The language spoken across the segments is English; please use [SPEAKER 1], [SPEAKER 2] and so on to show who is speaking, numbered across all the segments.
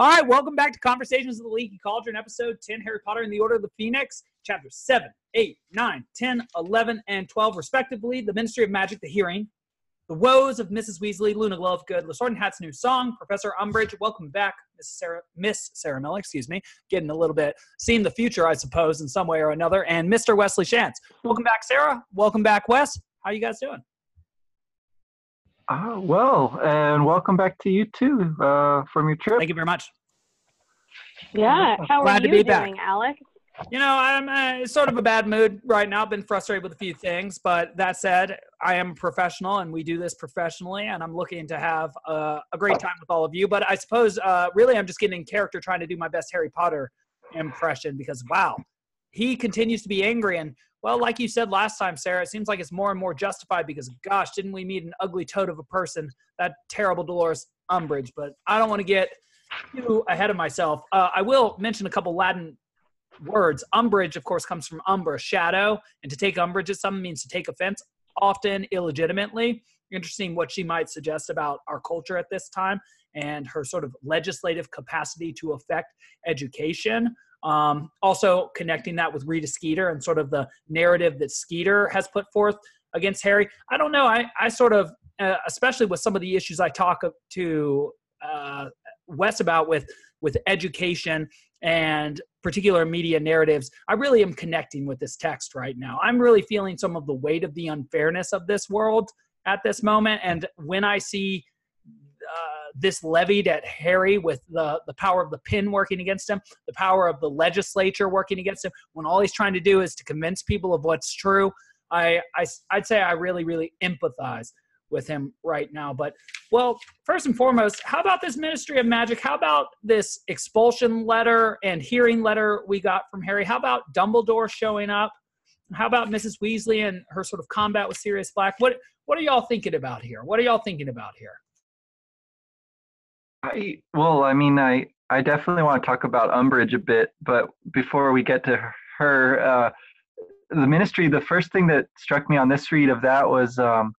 [SPEAKER 1] All right, welcome back to Conversations of the Leaky Cauldron, episode 10, Harry Potter and the Order of the Phoenix, chapters 7, 8, 9, 10, 11, and 12, respectively. The Ministry of Magic, The Hearing, The Woes of Mrs. Weasley, Luna Lovegood, The Sorting Hat's New Song, Professor Umbridge. Welcome back, Miss Sarah, Miss Sarah Miller, excuse me. Getting a little bit, seeing the future, I suppose, in some way or another, and Mr. Wesley Shantz. Welcome back, Sarah. Welcome back, Wes. How you guys doing?
[SPEAKER 2] Uh, well, and welcome back to you too uh, from your trip.
[SPEAKER 1] Thank you very much.
[SPEAKER 3] Yeah, how
[SPEAKER 1] Glad
[SPEAKER 3] are
[SPEAKER 1] to
[SPEAKER 3] you
[SPEAKER 1] be
[SPEAKER 3] doing,
[SPEAKER 1] back.
[SPEAKER 3] Alex?
[SPEAKER 1] You know, I'm uh, sort of a bad mood right now. I've Been frustrated with a few things, but that said, I am a professional, and we do this professionally. And I'm looking to have uh, a great time with all of you. But I suppose, uh, really, I'm just getting in character, trying to do my best Harry Potter impression because wow, he continues to be angry. And well, like you said last time, Sarah, it seems like it's more and more justified because gosh, didn't we meet an ugly toad of a person? That terrible Dolores Umbridge. But I don't want to get too ahead of myself. Uh, I will mention a couple Latin words. Umbrage, of course, comes from umbra, shadow, and to take umbrage at something means to take offense, often illegitimately. Interesting what she might suggest about our culture at this time and her sort of legislative capacity to affect education. Um, also, connecting that with Rita Skeeter and sort of the narrative that Skeeter has put forth against Harry. I don't know. I, I sort of, uh, especially with some of the issues I talk to uh, Wes about with with education and particular media narratives, I really am connecting with this text right now. I'm really feeling some of the weight of the unfairness of this world at this moment. And when I see this levied at Harry with the, the power of the pin working against him, the power of the legislature working against him, when all he's trying to do is to convince people of what's true, I, I, I'd say I really, really empathize with him right now. But well, first and foremost, how about this Ministry of Magic? How about this expulsion letter and hearing letter we got from Harry? How about Dumbledore showing up? How about Mrs. Weasley and her sort of combat with Sirius Black? What what are y'all thinking about here? What are y'all thinking about here?
[SPEAKER 2] I, well, I mean, I, I definitely want to talk about Umbridge a bit, but before we get to her, uh, the ministry, the first thing that struck me on this read of that was um,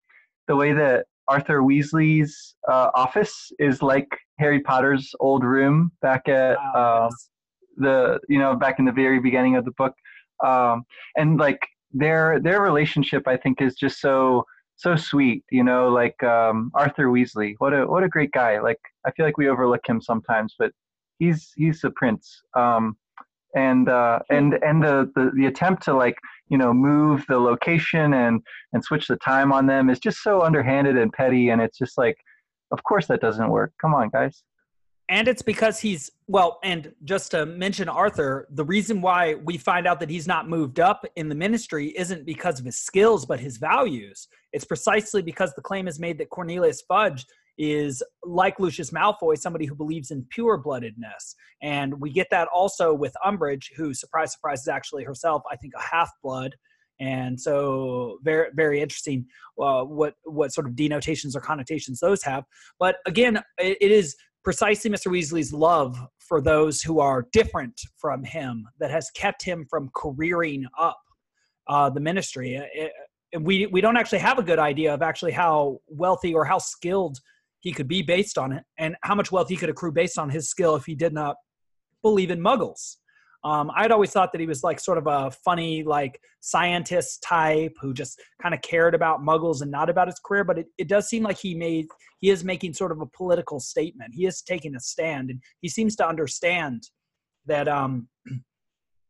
[SPEAKER 2] the way that Arthur Weasley's uh, office is like Harry Potter's old room back at
[SPEAKER 1] Wow,
[SPEAKER 2] um, the you know back in the very beginning of the book, um, and like their their relationship I think is just so so sweet. You know, like um, Arthur Weasley, what a what a great guy. Like I feel like we overlook him sometimes, but he's he's the prince. Um, and uh, and and the, the the attempt to like you know move the location and and switch the time on them is just so underhanded and petty and it's just like of course that doesn't work come on guys
[SPEAKER 1] And it's because he's well, and just to mention Arthur, the reason why we find out that he's not moved up in the ministry isn't because of his skills, but his values. It's precisely because the claim is made that Cornelius Fudge is like Lucius Malfoy, somebody who believes in pure bloodedness. And we get that also with Umbridge, who, surprise, surprise, is actually herself, I think, a half blood. And so, very, very interesting uh, what what sort of denotations or connotations those have. But again, it, it is precisely Mr. Weasley's love for those who are different from him that has kept him from careering up uh, the ministry. Uh, it- we we don't actually have a good idea of actually how wealthy or how skilled he could be based on it, and how much wealth he could accrue based on his skill if he did not believe in Muggles. Um, I'd always thought that he was like sort of a funny, like scientist type who just kind of cared about Muggles and not about his career. But it, it does seem like he made he is making sort of a political statement. He is taking a stand, and he seems to understand that um,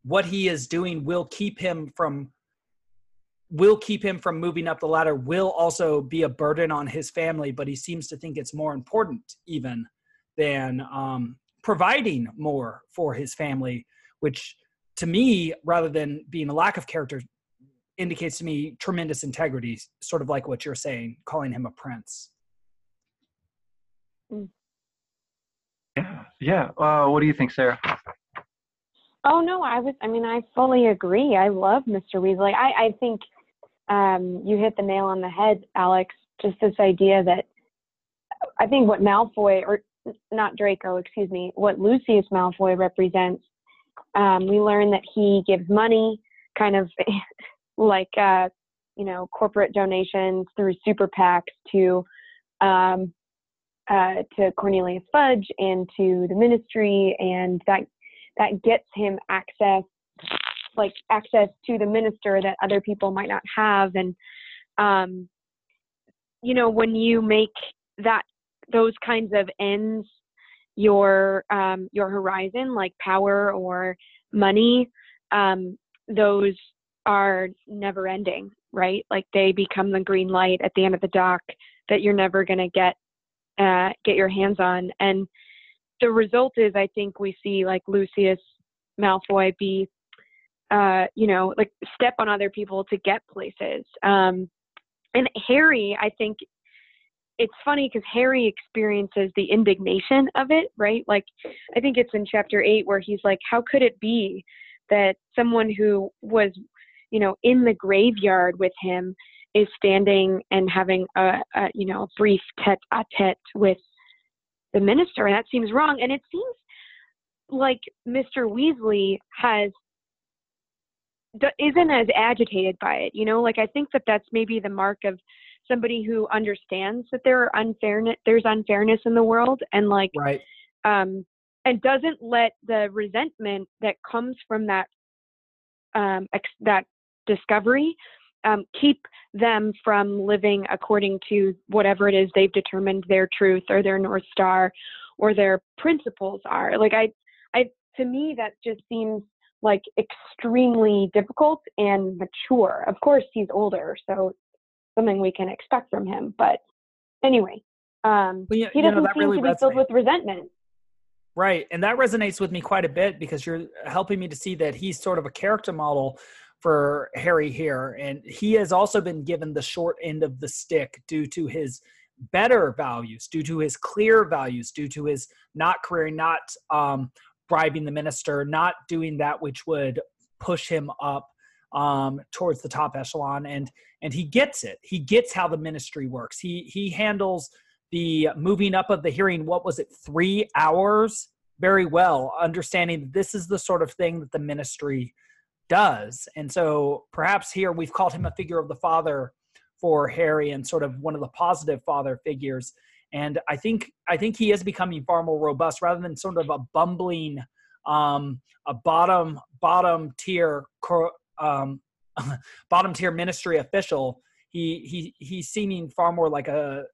[SPEAKER 1] what he is doing will keep him from will keep him from moving up the ladder. Will also be a burden on his family, but he seems to think it's more important even than um, providing more for his family, which to me, rather than being a lack of character, indicates to me tremendous integrity, sort of like what you're saying, calling him a prince.
[SPEAKER 2] yeah yeah uh, what do you think sarah
[SPEAKER 3] Oh no, I was. I mean, I fully agree. I love Mr. Weasley. I I think um, you hit the nail on the head, Alex. Just this idea that I think what Malfoy or not Draco, excuse me, what Lucius Malfoy represents. Um, we learn that he gives money, kind of like uh, you know corporate donations through super PACs to um, uh, to Cornelius Fudge and to the ministry, and that that gets him access, like access to the minister that other people might not have, and um, you know when you make that those kinds of ends your um, your horizon, like power or money, um, those are never ending, right? Like they become the green light at the end of the dock that you're never going to get uh, get your hands on. And the result is, I think we see like Lucius Malfoy be, uh, you know, like step on other people to get places. Um, and Harry, I think it's funny because Harry experiences the indignation of it, right? Like, I think it's in chapter eight where he's like, how could it be that someone who was, you know, in the graveyard with him is standing and having a, a you know, a brief tete-a-tete with the minister, and that seems wrong. And it seems like Mr. Weasley has isn't as agitated by it. You know, like I think that that's maybe the mark of somebody who understands that there are unfairness there's unfairness in the world and like
[SPEAKER 1] right.
[SPEAKER 3] um and doesn't let the resentment that comes from that um ex- that discovery um, keep them from living according to whatever it is they've determined their truth or their north star or their principles are. Like i i to me that just seems like extremely difficult and mature. Of course he's older so something we can expect from him. But anyway, um, well, yeah, he doesn't know, seem really to be resonates. filled with resentment.
[SPEAKER 1] Right. And that resonates with me quite a bit because you're helping me to see that he's sort of a character model for Harry here. And he has also been given the short end of the stick due to his better values, due to his clear values, due to his not career, not um, bribing the minister, not doing that which would push him up um, towards the top echelon, and and he gets it. He gets how the ministry works. He he handles the moving up of the hearing. What was it? Three hours. Very well, understanding that this is the sort of thing that the ministry does, and so perhaps here we've called him a figure of the father for Harry and sort of one of the positive father figures. And I think I think he is becoming far more robust rather than sort of a bumbling, um, a bottom bottom tier um, bottom tier ministry official, he he he's seeming far more like a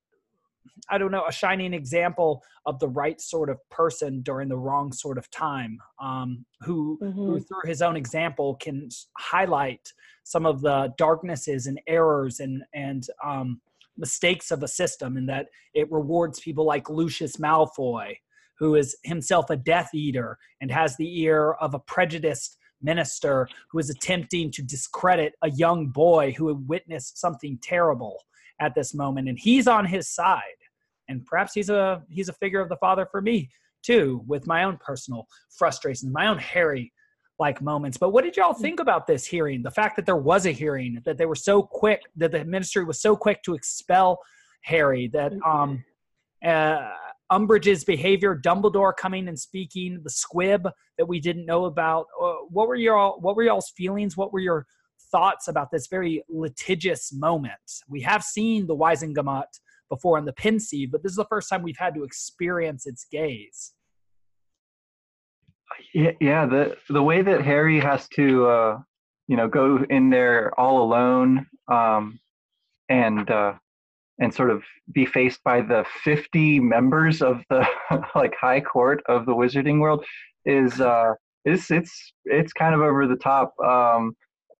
[SPEAKER 1] I don't know, a shining example of the right sort of person during the wrong sort of time, um, who, mm-hmm. who through his own example can highlight some of the darknesses and errors and and um, mistakes of a system, and that it rewards people like Lucius Malfoy, who is himself a Death Eater and has the ear of a prejudiced minister who is attempting to discredit a young boy who had witnessed something terrible at this moment. And he's on his side. And perhaps he's a he's a figure of the father for me too with my own personal frustrations my own harry like moments. But what did y'all think about this hearing? The fact that there was a hearing that they were so quick that the ministry was so quick to expel harry that um uh, Umbridge's behavior, Dumbledore coming and speaking, the squib that we didn't know about. Uh, what were your what were y'all's feelings? What were your thoughts about this very litigious moment? We have seen the Wizengamot before in the Pensieve, but this is the first time we've had to experience its gaze.
[SPEAKER 2] Yeah, yeah. The the way that Harry has to, uh, you know, go in there all alone, um, and uh, and sort of be faced by the 50 members of the like high court of the wizarding world is uh it's it's it's kind of over the top um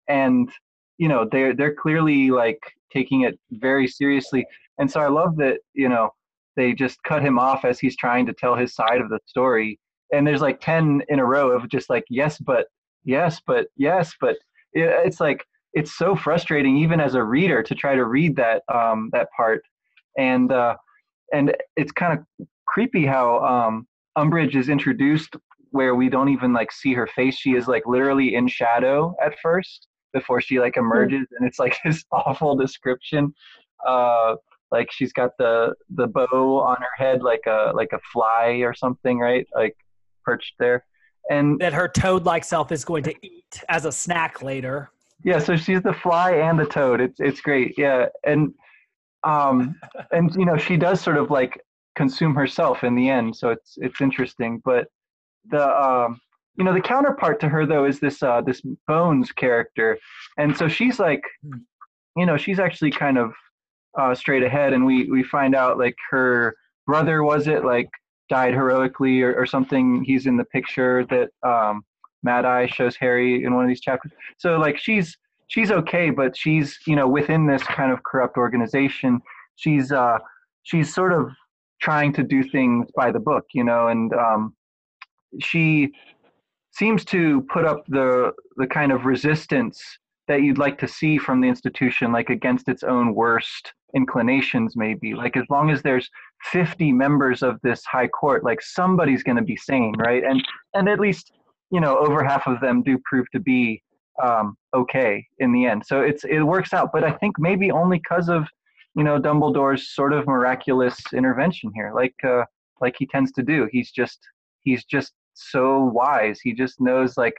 [SPEAKER 2] and you know they're they're clearly like taking it very seriously. And so i love that you know they just cut him off as he's trying to tell his side of the story. And there's like 10 in a row of just like yes but yes but yes but it's like it's so frustrating even as a reader to try to read that um, that part. And uh, and it's kind of creepy how um, Umbridge is introduced where we don't even like see her face. She is like literally in shadow at first before she like emerges mm. and it's like this awful description uh like she's got the the bow on her head like a like a fly or something right like perched there. And
[SPEAKER 1] that her toad like self is going to eat as a snack later
[SPEAKER 2] yeah so she's the fly and the toad it's it's great yeah and um and you know she does sort of like consume herself in the end. So it's it's interesting. But the um, you know the counterpart to her though is this uh, this Bones character, and so she's like,
[SPEAKER 1] Hmm.
[SPEAKER 2] you know, she's actually kind of uh, straight ahead, and we we find out like her brother was it like died heroically or, or something. He's in the picture that um, Mad Eye shows Harry in one of these chapters. So like she's she's okay, but she's you know within this kind of corrupt organization, she's uh, she's sort of trying to do things by the book, you know, and um, she seems to put up the the kind of resistance that you'd like to see from the institution, like against its own worst inclinations, maybe. Like as long as there's 50 members of this high court, like somebody's going to be sane, right? And and at least you know over half of them do prove to be um, okay in the end. So it's it works out, but I think maybe only because of you know Dumbledore's sort of miraculous intervention here, like uh, like he tends to do. He's just he's just so wise. He just knows like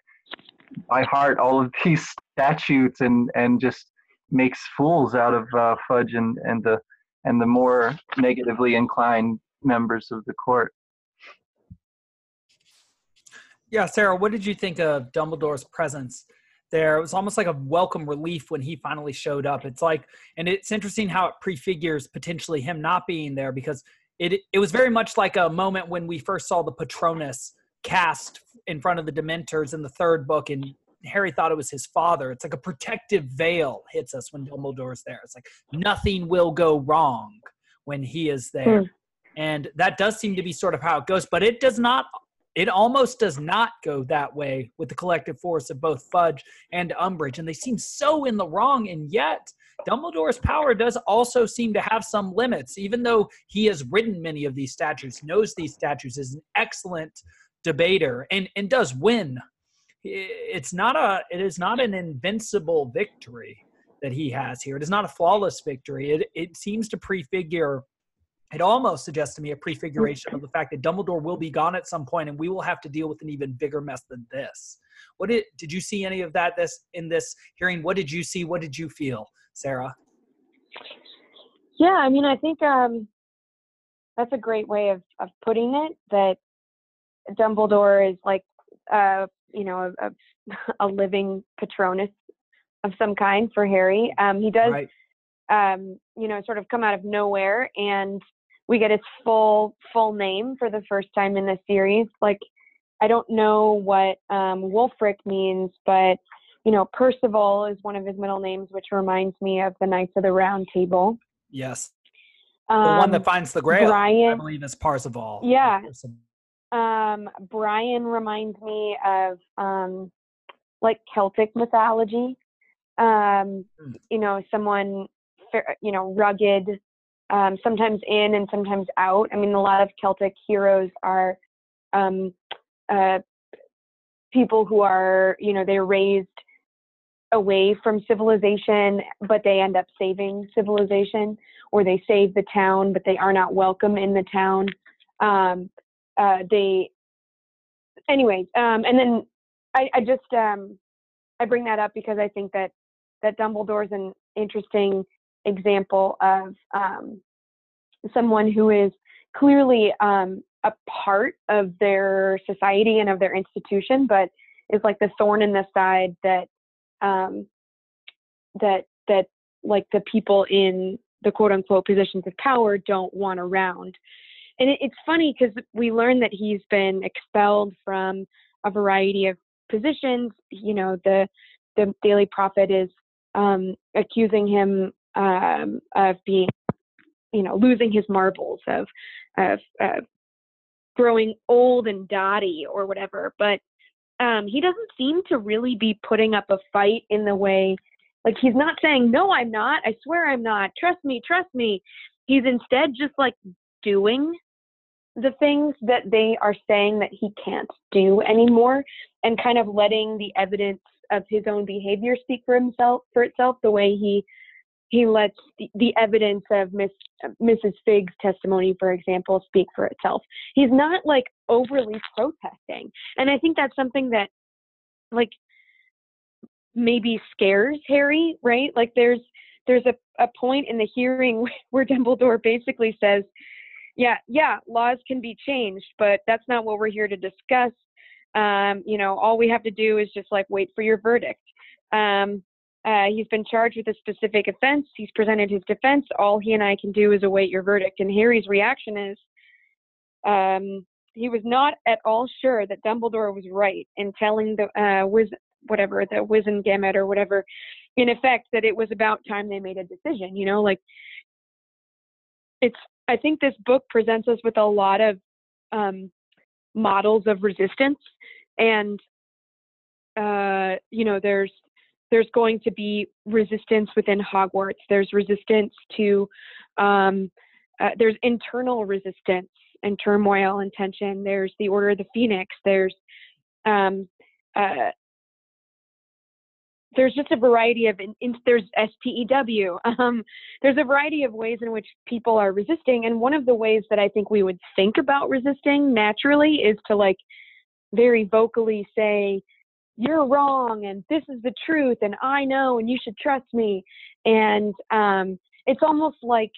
[SPEAKER 2] by heart all of these statutes and and just makes fools out of uh, Fudge and and the and the more negatively inclined members of the court.
[SPEAKER 1] Yeah, Sarah, what did you think of Dumbledore's presence there? It was almost like a welcome relief when he finally showed up. It's like, and it's interesting how it prefigures potentially him not being there because it it was very much like a moment when we first saw the Patronus cast in front of the Dementors in the third book, and Harry thought it was his father. It's like a protective veil hits us when Dumbledore's there. It's like nothing will go wrong when he is there.
[SPEAKER 3] Hmm.
[SPEAKER 1] And that does seem to be sort of how it goes, but it does not it almost does not go that way with the collective force of both Fudge and Umbridge. And they seem so in the wrong. And yet, Dumbledore's power does also seem to have some limits, even though he has written many of these statues, knows these statues, is an excellent debater, and, and does win. It's not a it is not an invincible victory that he has here. It is not a flawless victory. It it seems to prefigure it almost suggests to me a prefiguration of the fact that Dumbledore will be gone at some point, and we will have to deal with an even bigger mess than this. What did did you see any of that this in this hearing? What did you see? What did you feel, Sarah?
[SPEAKER 3] Yeah, I mean, I think um, that's a great way of, of putting it. That Dumbledore is like, uh, you know, a, a, living Patronus of some kind for Harry. Um, he does,
[SPEAKER 1] Right.
[SPEAKER 3] um, you know, sort of come out of nowhere, and we get his full full name for the first time in the series. Like, I don't know what um, Wulfric means, but you know, Percival is one of his middle names, which reminds me of the Knights of the Round Table.
[SPEAKER 1] Yes. The
[SPEAKER 3] Um,
[SPEAKER 1] one that finds the Grail,
[SPEAKER 3] Brian, I
[SPEAKER 1] believe, is Parzival.
[SPEAKER 3] Yeah. um, Brian reminds me of um, like Celtic mythology. Um,
[SPEAKER 1] Hmm.
[SPEAKER 3] you know, someone you know rugged, um, sometimes in and sometimes out. I mean, a lot of Celtic heroes are um, uh, people who are you know they're raised away from civilization, but they end up saving civilization, or they save the town, but they are not welcome in the town. Um, uh, they, anyways, um, and then I, I just um, I bring that up because I think that that Dumbledore's an interesting example of um, someone who is clearly um, a part of their society and of their institution, but is like the thorn in the side that um, that that like the people in the quote unquote positions of power don't want around. And it, it's funny because we learn that he's been expelled from a variety of positions. You know, the the Daily Prophet is um, accusing him um, of being, you know, losing his marbles, of of uh, growing old and dotty or whatever. But um, he doesn't seem to really be putting up a fight in the way, like he's not saying, "No, I'm not. I swear I'm not. Trust me, trust me." He's instead just like doing the things that they are saying that he can't do anymore and kind of letting the evidence of his own behavior speak for himself for itself the way he he lets the, the evidence of Miss Mrs. Figg's testimony, for example, speak for itself. He's not like overly protesting, and I think that's something that like maybe scares Harry, right? Like there's there's a, a point in the hearing where Dumbledore basically says, yeah, yeah, laws can be changed, but that's not what we're here to discuss. Um, you know, all we have to do is just like wait for your verdict. Um, uh, he's been charged with a specific offense. He's presented his defense. All he and I can do is await your verdict. And Harry's reaction is, um, he was not at all sure that Dumbledore was right in telling the uh, Wiz, whatever the Wizengamot or whatever, in effect, that it was about time they made a decision. You know, like it's. I think this book presents us with a lot of um, models of resistance, and uh, you know, there's there's going to be resistance within Hogwarts. There's resistance to um, uh, there's internal resistance and turmoil and tension. There's the Order of the Phoenix. There's um, uh, there's just a variety of there's SPEW. Um, there's a variety of ways in which people are resisting, and one of the ways that I think we would think about resisting naturally is to like very vocally say, "You're wrong," and "This is the truth," and "I know," and "You should trust me," and um, it's almost like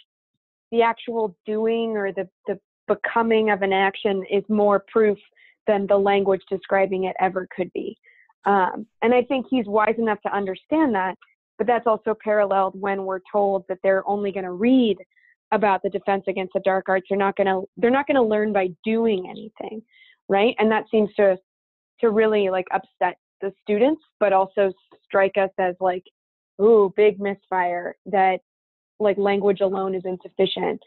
[SPEAKER 3] the actual doing or the the becoming of an action is more proof than the language describing it ever could be. Um, and I think he's wise enough to understand that, but that's also paralleled when we're told that they're only going to read about the defense against the dark arts. They're not going to they're not going to learn by doing anything, right? And that seems to to really like upset the students, but also strike us as like, ooh, big misfire that like language alone is insufficient.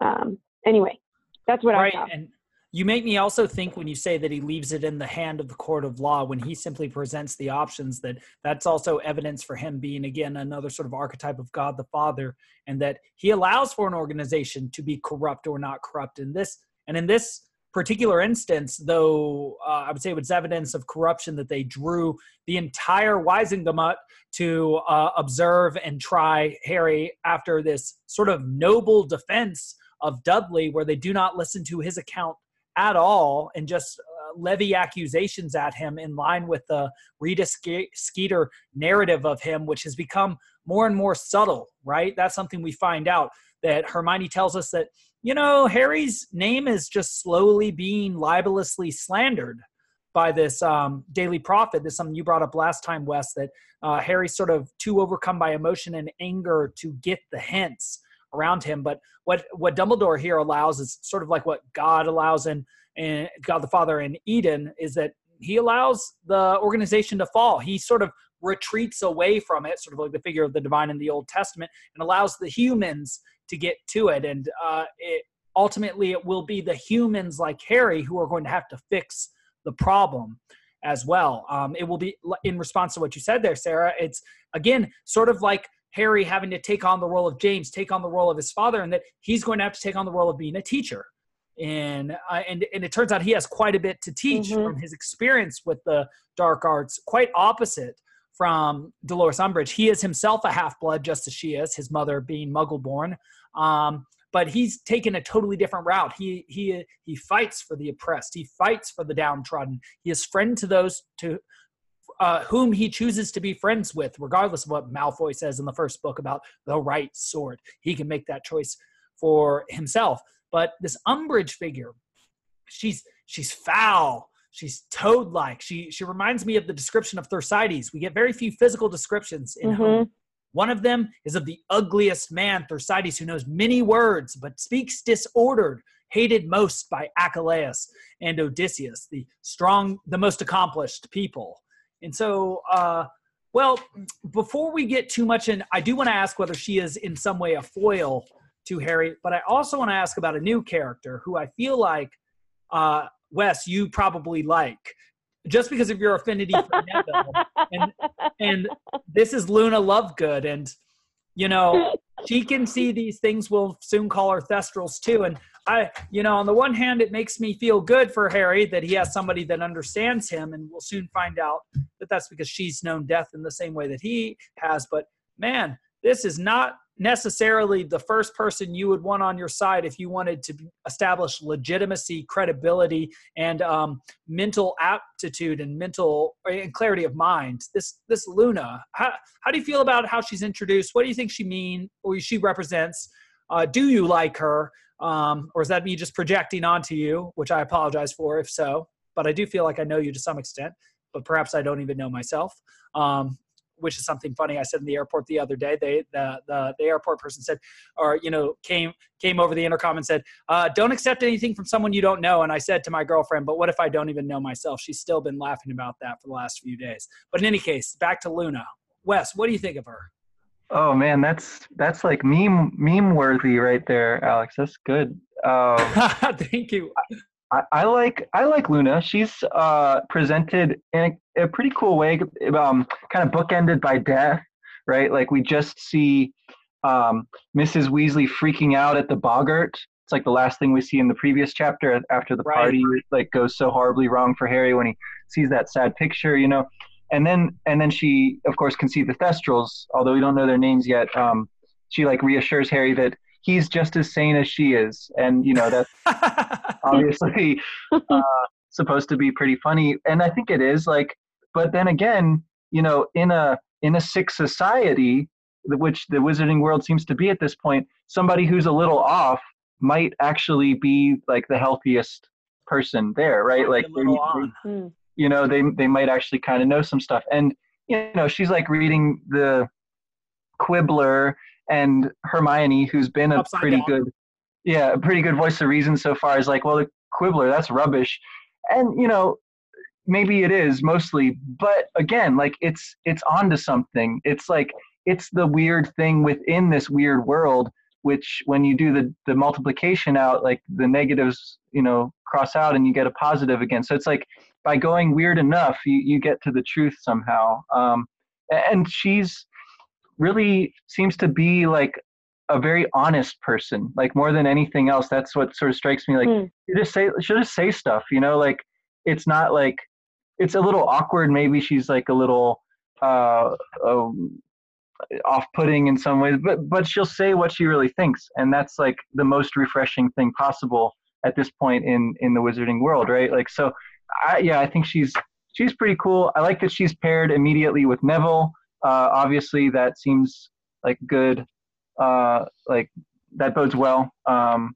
[SPEAKER 3] Um, anyway, that's what right. I thought.
[SPEAKER 1] And you make me also think when you say that he leaves it in the hand of the court of law when he simply presents the options that that's also evidence for him being again another sort of archetype of God the Father and that he allows for an organization to be corrupt or not corrupt in this and in this particular instance though uh, I would say it was evidence of corruption that they drew the entire Wizengamot to uh, observe and try Harry after this sort of noble defense of Dudley, where they do not listen to his account at all and just uh, levy accusations at him in line with the Rita Skeeter narrative of him, which has become more and more subtle, right? That's something we find out that Hermione tells us that, you know, Harry's name is just slowly being libelously slandered by this um, Daily Prophet. This is something you brought up last time, Wes, that uh, Harry's sort of too overcome by emotion and anger to get the hints around him. But what what Dumbledore here allows is sort of like what God allows in, in God the Father in Eden is that he allows the organization to fall. He sort of retreats away from it, sort of like the figure of the divine in the Old Testament, and allows the humans to get to it. And uh, it, ultimately, it will be the humans like Harry who are going to have to fix the problem as well. Um, it will be in response to what you said there, Sarah. It's again sort of like Harry having to take on the role of James, take on the role of his father, and that he's going to have to take on the role of being a teacher. And uh, and and it turns out he has quite a bit to teach mm-hmm. from his experience with the dark arts. Quite opposite from Dolores Umbridge. He is himself a half blood, just as she is. His mother being Muggle born. Um, but he's taken a totally different route. He he he fights for the oppressed. He fights for the downtrodden. He is friend to those to uh, whom he chooses to be friends with, regardless of what Malfoy says in the first book about the right sword. He can make that choice for himself. But this Umbridge figure, she's she's foul. She's toad-like. She she reminds me of the description of Thersites. We get very few physical descriptions in mm-hmm. One of them is of the ugliest man, Thersites, who knows many words but speaks disordered, hated most by Achilles and Odysseus, the strong, the most accomplished people. And so, uh, well, before we get too much in, I do want to ask whether she is in some way a foil to Harry, but I also want to ask about a new character who I feel like, uh, Wes, you probably like. Just because of your affinity for Neville, and and this is Luna Lovegood, and you know she can see these things. We'll soon call her Thestrals too, and I, you know, on the one hand, it makes me feel good for Harry that he has somebody that understands him, and we'll soon find out that that's because she's known death in the same way that he has. But man, this is not necessarily the first person you would want on your side if you wanted to establish legitimacy, credibility, and um, mental aptitude and mental and clarity of mind. This this Luna, how, how do you feel about how she's introduced? What do you think she mean or she represents? Uh, do you like her? Um, or is that me just projecting onto you, which I apologize for if so, but I do feel like I know you to some extent, but perhaps I don't even know myself. Um, which is something funny I said in the airport the other day. They the the, the airport person said, or you know, came came over the intercom and said, uh, "Don't accept anything from someone you don't know." And I said to my girlfriend, "But what if I don't even know myself?" She's still been laughing about that for the last few days. But in any case, back to Luna. Wes, what do you think of her?
[SPEAKER 2] Oh man, that's that's like meme meme worthy right there, Alex. That's good. Um,
[SPEAKER 1] Thank you.
[SPEAKER 2] I, I, like I like Luna. She's uh, presented in a, a, pretty cool way, um, kind of bookended by death, right? Like we just see um, Mrs. Weasley freaking out at the boggart. It's like the last thing we see in the previous chapter after the
[SPEAKER 1] right.
[SPEAKER 2] party like goes so horribly wrong for Harry when he sees that sad picture, you know and then and then she of course can see the thestrals although we don't know their names yet um, she like reassures harry that he's just as sane as she is. And you know that's obviously uh, supposed to be pretty funny. And i think it is like but then again you know in a in a sick society which the wizarding world seems to be at this point somebody who's a little off might actually be like the healthiest person there right? Like they, you know they they might actually kind of know some stuff. And you know she's like reading the quibbler and hermione who's been a Upside pretty down. good yeah a pretty good voice of reason so far is like well the quibbler that's rubbish and you know maybe it is mostly but again like it's it's onto something it's like it's the weird thing within this weird world which when you do the the multiplication out like the negatives you know cross out and you get a positive again so it's like by going weird enough, you, you get to the truth somehow. Um, and she's really seems to be like a very honest person, like more than anything else. That's what sort of strikes me. Like mm. you just say, she just say stuff, you know, like it's not like it's a little awkward. Maybe she's like a little uh, um, off-putting in some ways, but but she'll say what she really thinks, and that's like the most refreshing thing possible at this point in in the wizarding world, right? Like so, I, yeah, I think she's she's pretty cool. I like that she's paired immediately with Neville. Uh, obviously, that seems like good. Uh, like that bodes well. Um,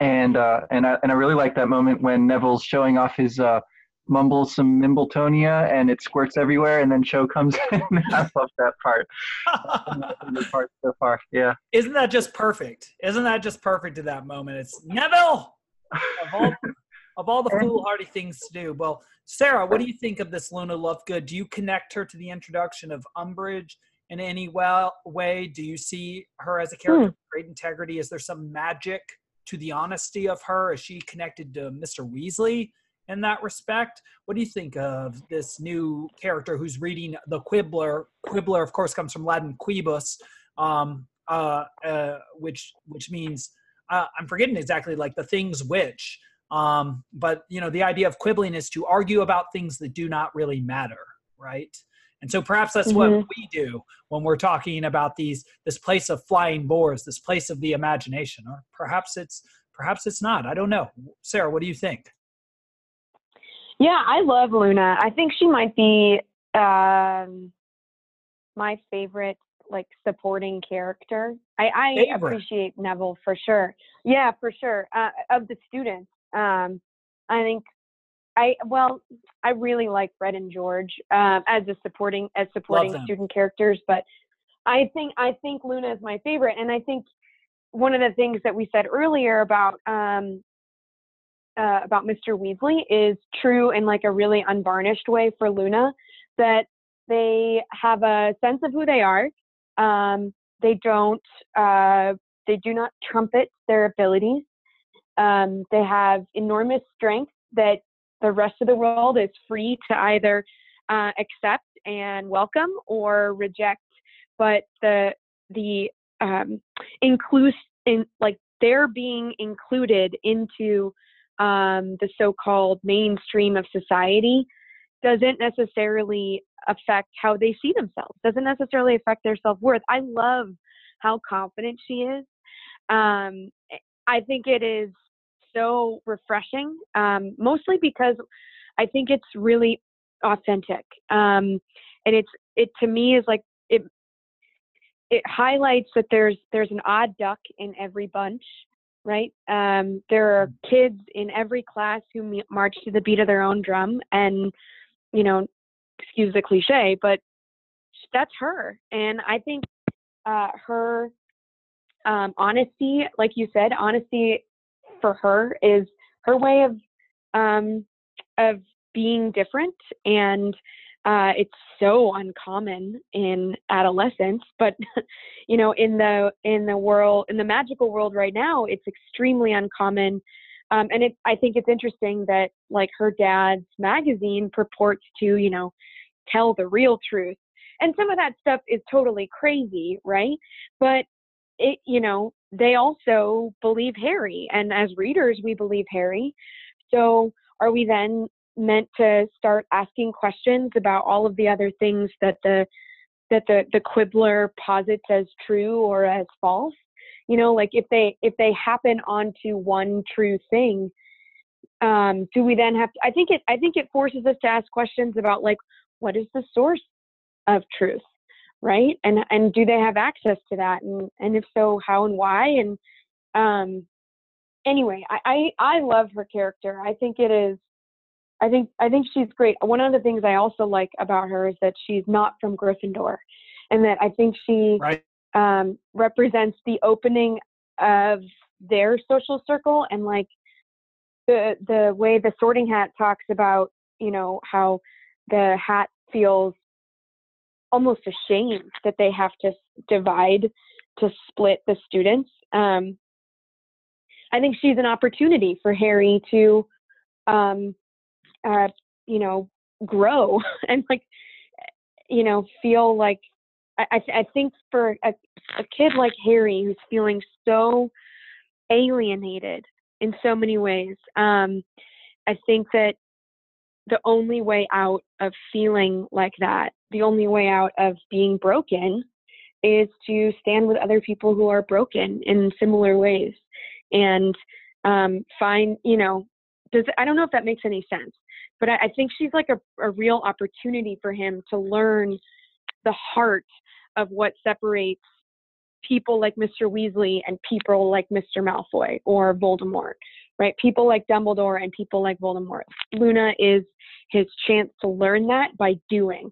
[SPEAKER 2] and uh, and I and I really like that moment when Neville's showing off his uh, Mimbulus Mimbletonia and it squirts everywhere, and then Cho comes in. I love that part. the part so far, yeah.
[SPEAKER 1] Isn't that just perfect? Isn't that just perfect at that moment? It's Neville. Of all, the foolhardy things to do. Well, Sarah, what do you think of this Luna Lovegood? Do you connect her to the introduction of Umbridge in any well way? Do you see her as a character hmm. of great integrity? Is there some magic to the honesty of her? Is she connected to Mr. Weasley in that respect? What do you think of this new character who's reading the Quibbler? Quibbler, of course, comes from Latin quibus, um, uh, uh, which which means uh, I'm forgetting exactly like the things which. Um, but you know, the idea of quibbling is to argue about things that do not really matter, right? And so perhaps that's mm-hmm. what we do when we're talking about these this place of flying boars, this place of the imagination, or perhaps it's perhaps it's not. I don't know. Sarah, what do you think?
[SPEAKER 3] Yeah, I love Luna. I think she might be um, my favorite like supporting character. I, I appreciate Neville for sure. Yeah, for sure. Uh, of the students, um, I think I well, I really like Fred and George um, as a supporting as supporting student characters, but I think I think Luna is my favorite, and I think one of the things that we said earlier about um, uh, about Mr. Weasley is true in like a really unvarnished way for Luna, that they have a sense of who they are. Um, they don't uh, they do not trumpet their abilities. Um, they have enormous strength that the rest of the world is free to either uh, accept and welcome or reject. But the the um, include in like they're being included into um, the so-called mainstream of society doesn't necessarily affect how they see themselves. Doesn't necessarily affect their self-worth. I love how confident she is. Um, I think it is so refreshing, um, mostly because I think it's really authentic. Um, and it's it to me is like it it highlights that there's there's an odd duck in every bunch. right? Um, there are kids in every class who march to the beat of their own drum, and you know, excuse the cliche, but that's her. And I think uh, her um, honesty, like you said, honesty for her is her way of um, of being different and uh, it's so uncommon in adolescence but you know in the in the world in the magical world right now it's extremely uncommon um, and it i think it's interesting that like her dad's magazine purports to you know tell the real truth and some of that stuff is totally crazy right? But it you know they also believe harry and as readers we believe harry. So are we then meant to start asking questions about all of the other things that the that the the quibbler posits as true or as false? You know like if they if they happen onto one true thing um do we then have to i think it i think it forces us to ask questions about like what is the source of truth right and and do they have access to that and and if so how and why and um anyway i i, I love her character i think it is I think I think she's great. One of the things I also like about her is that she's not from Gryffindor, and that I think she
[SPEAKER 1] right.
[SPEAKER 3] um, represents the opening of their social circle and like the the way the Sorting Hat talks about you know how the hat feels almost ashamed that they have to divide to split the students. Um, I think she's an opportunity for Harry to um, uh, you know, grow and like, you know, feel like I, I think for a, a kid like Harry who's feeling so alienated in so many ways, um, I think that the only way out of feeling like that, the only way out of being broken, is to stand with other people who are broken in similar ways and um, find, you know, does I don't know if that makes any sense, but I, I think she's like a, a real opportunity for him to learn the heart of what separates people like Mr. Weasley and people like Mr. Malfoy or Voldemort, right? People like Dumbledore and people like Voldemort. Luna is his chance to learn that by doing.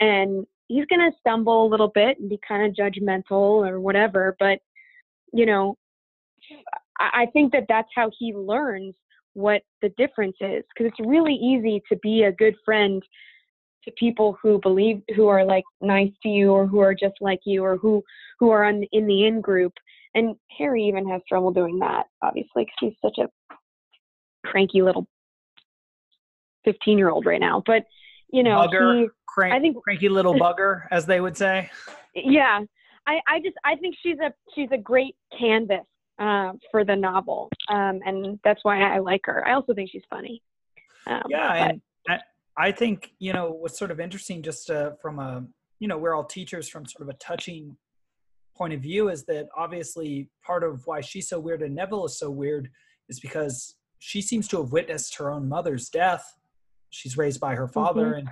[SPEAKER 3] And he's going to stumble a little bit and be kind of judgmental or whatever, but you know, I, I think that that's how he learns what the difference is because it's really easy to be a good friend to people who believe who are like nice to you or who are just like you or who who are on in the in group and harry even has trouble doing that obviously because he's such a cranky little 15 year old right now but you know
[SPEAKER 1] bugger, he, crank, i think cranky little bugger as they would say
[SPEAKER 3] yeah i i just i think she's a she's a great canvas uh, for the novel, um, and that's why I like her. I also think she's funny.
[SPEAKER 1] Um, yeah, and I think you know what's sort of interesting, just uh, from a you know we're all teachers from sort of a touching point of view, is that obviously part of why she's so weird and Neville is so weird is because she seems to have witnessed her own mother's death. She's raised by her father, mm-hmm.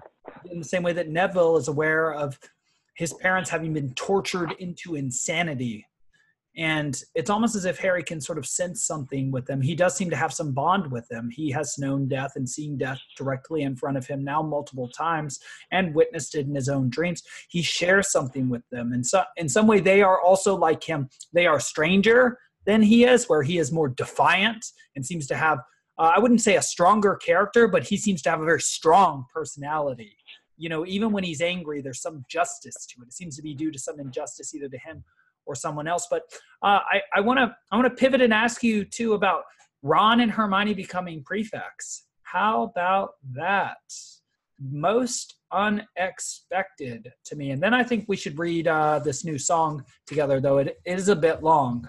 [SPEAKER 1] and in the same way that Neville is aware of his parents having been tortured into insanity and it's almost as if Harry can sort of sense something with them. He does seem to have some bond with them. He has known death and seen death directly in front of him now multiple times and witnessed it in his own dreams. He shares something with them. And so in some way they are also like him. They are stranger than he is, where he is more defiant and seems to have uh, I wouldn't say a stronger character, but he seems to have a very strong personality. You know, even when he's angry, there's some justice to it. It seems to be due to some injustice either to him or someone else. But uh, I want to I want to pivot and ask you too about Ron and Hermione becoming prefects. How about that? Most unexpected to me. And then I think we should read uh, this new song together, though it is a bit long.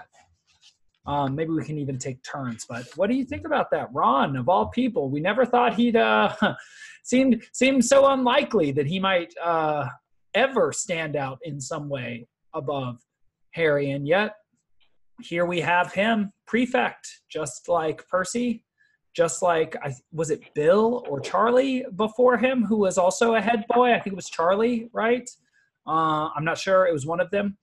[SPEAKER 1] Um, maybe we can even take turns. But what do you think about that, Ron? Of all people, we never thought he'd uh, seemed seemed so unlikely that he might uh, ever stand out in some way above Harry. And yet, here we have him, prefect, just like Percy, just like I was it Bill or Charlie before him, who was also a head boy. I think it was Charlie, right? Uh, I'm not sure. It was one of them.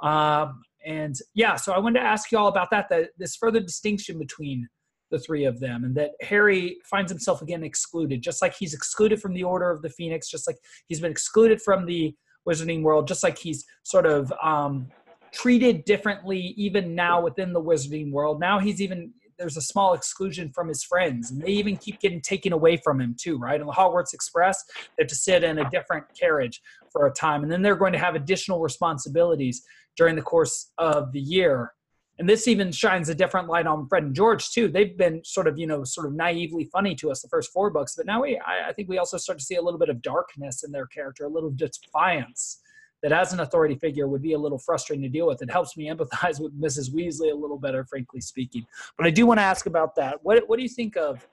[SPEAKER 1] Uh, and yeah, so I wanted to ask you all about that. That this further distinction between the three of them, and that Harry finds himself again excluded, just like he's excluded from the Order of the Phoenix, just like he's been excluded from the Wizarding world, just like he's sort of um, treated differently even now within the Wizarding world. Now he's even there's a small exclusion from his friends, and they even keep getting taken away from him too, right? In the Hogwarts Express, they have to sit in a different carriage for a time, and then they're going to have additional responsibilities during the course of the year. And this even shines a different light on Fred and George too. They've been sort of, you know, sort of naively funny to us the first four books, but now we, I, I think we also start to see a little bit of darkness in their character, a little defiance that as an authority figure would be a little frustrating to deal with. It helps me empathize with Mrs. Weasley a little better, frankly speaking. But I do want to ask about that. What what do you think of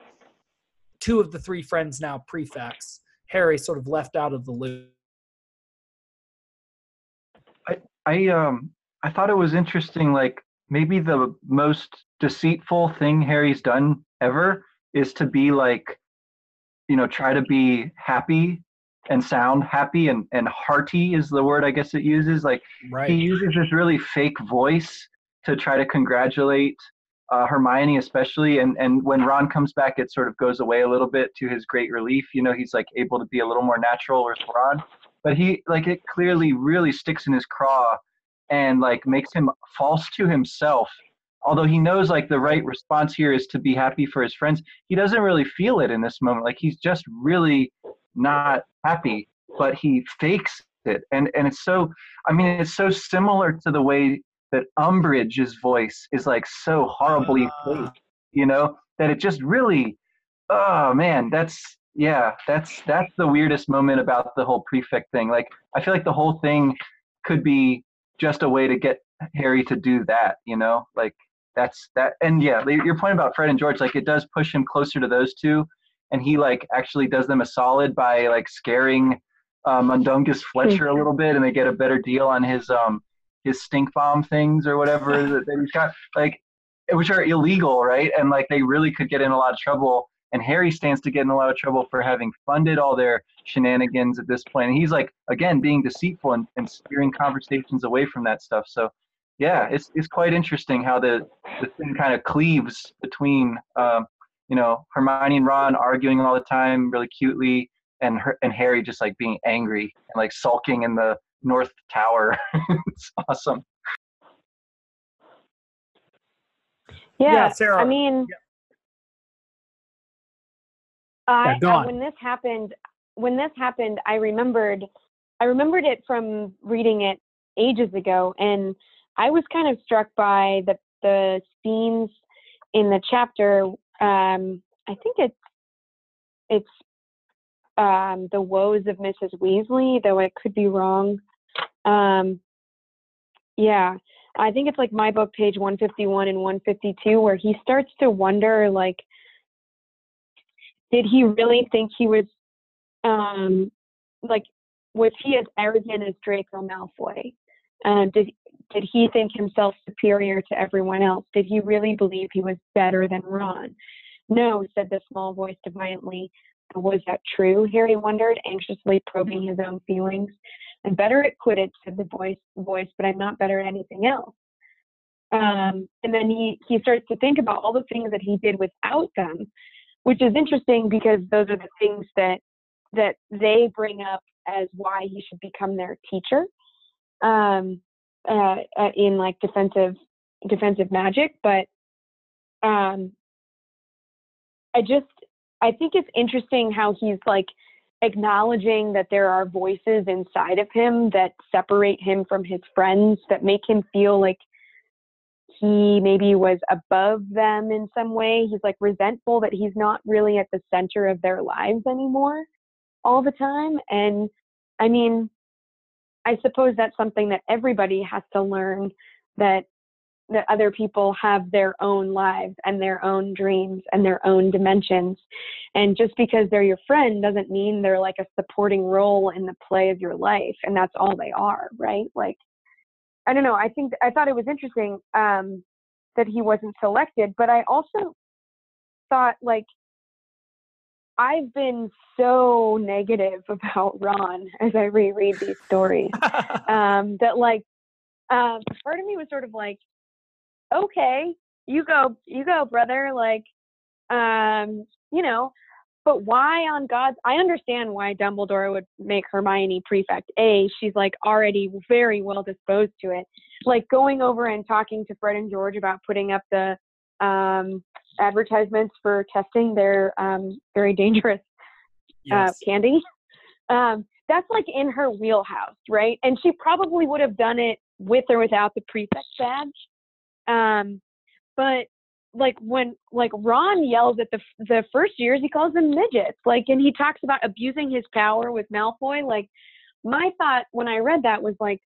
[SPEAKER 1] two of the three friends now prefects? Harry sort of left out of the loop.
[SPEAKER 2] I I um I thought it was interesting. Like maybe the most deceitful thing Harry's done ever is to be like, you know, try to be happy and sound happy and, and hearty is the word I guess it uses. Like right. he uses this really fake voice to try to congratulate uh, Hermione especially. And, and when Ron comes back, it sort of goes away a little bit to his great relief. You know, he's like able to be a little more natural with Ron. But he like it clearly really sticks in his craw and like makes him false to himself although he knows like the right response here is to be happy for his friends he doesn't really feel it in this moment like he's just really not happy, but he fakes it. And and it's so I mean it's so similar to the way that Umbridge's voice is like so horribly uh. fake, you know, that it just really oh man, that's yeah, that's that's the weirdest moment about the whole prefect thing. Like I feel like the whole thing could be just a way to get Harry to do that, you know? Like that's that and yeah, your point about Fred and George, like it does push him closer to those two and he like actually does them a solid by like scaring um, Mundungus Fletcher a little bit, and they get a better deal on his um his stink bomb things or whatever that, that he's got, like which are illegal, right? And like they really could get in a lot of trouble. And Harry stands to get in a lot of trouble for having funded all their shenanigans at this point. And he's like, again, being deceitful and, and steering conversations away from that stuff. So, yeah, it's it's quite interesting how the the thing kind of cleaves between um, you know Hermione and Ron arguing all the time, really cutely, and her, and Harry just like being angry and like sulking in the North Tower. it's awesome.
[SPEAKER 3] Yeah, yeah Sarah. I mean, yeah. I, yeah, I, when this happened, when this happened, I remembered, I remembered it from reading it ages ago, and I was kind of struck by the the scenes in the chapter um, I think it's it's um, the woes of Mrs. Weasley, though I could be wrong. Um, yeah, I think it's like my book, page 151 and 152, where he starts to wonder, like, did he really think he was, um, like, was he as arrogant as Draco Malfoy? Uh, did did he think himself superior to everyone else? Did he really believe he was better than Ron? No, said the small voice defiantly. Was that true? Harry wondered, anxiously probing his own feelings. I'm better at Quidditch, said the voice, voice, but I'm not better at anything else. Um, and then he, he starts to think about all the things that he did without them, which is interesting because those are the things that that they bring up as why he should become their teacher. Um, uh, uh, in like defensive defensive magic, but um, I just I think it's interesting how he's like acknowledging that there are voices inside of him that separate him from his friends that make him feel like he maybe was above them in some way. He's like resentful that he's not really at the center of their lives anymore all the time. And I mean, I suppose that's something that everybody has to learn that that other people have their own lives and their own dreams and their own dimensions. And just because they're your friend doesn't mean they're like a supporting role in the play of your life. And that's all they are, right? Like, I don't know. I think I thought it was interesting um, that he wasn't selected, but I also thought like I've been so negative about Ron as I reread these stories um, that like um, part of me was sort of like, okay, you go, you go, brother. Like, um, you know, but why on God's? I understand why Dumbledore would make Hermione prefect. A, she's like already very well disposed to it. Like going over and talking to Fred and George about putting up the um, advertisements for testing their um, very dangerous uh, candy. Um, that's like in her wheelhouse, right? And she probably would have done it with or without the prefect badge. Um, but like when like Ron yells at the the first years, he calls them midgets. Like, and he talks about abusing his power with Malfoy. Like, my thought when I read that was like,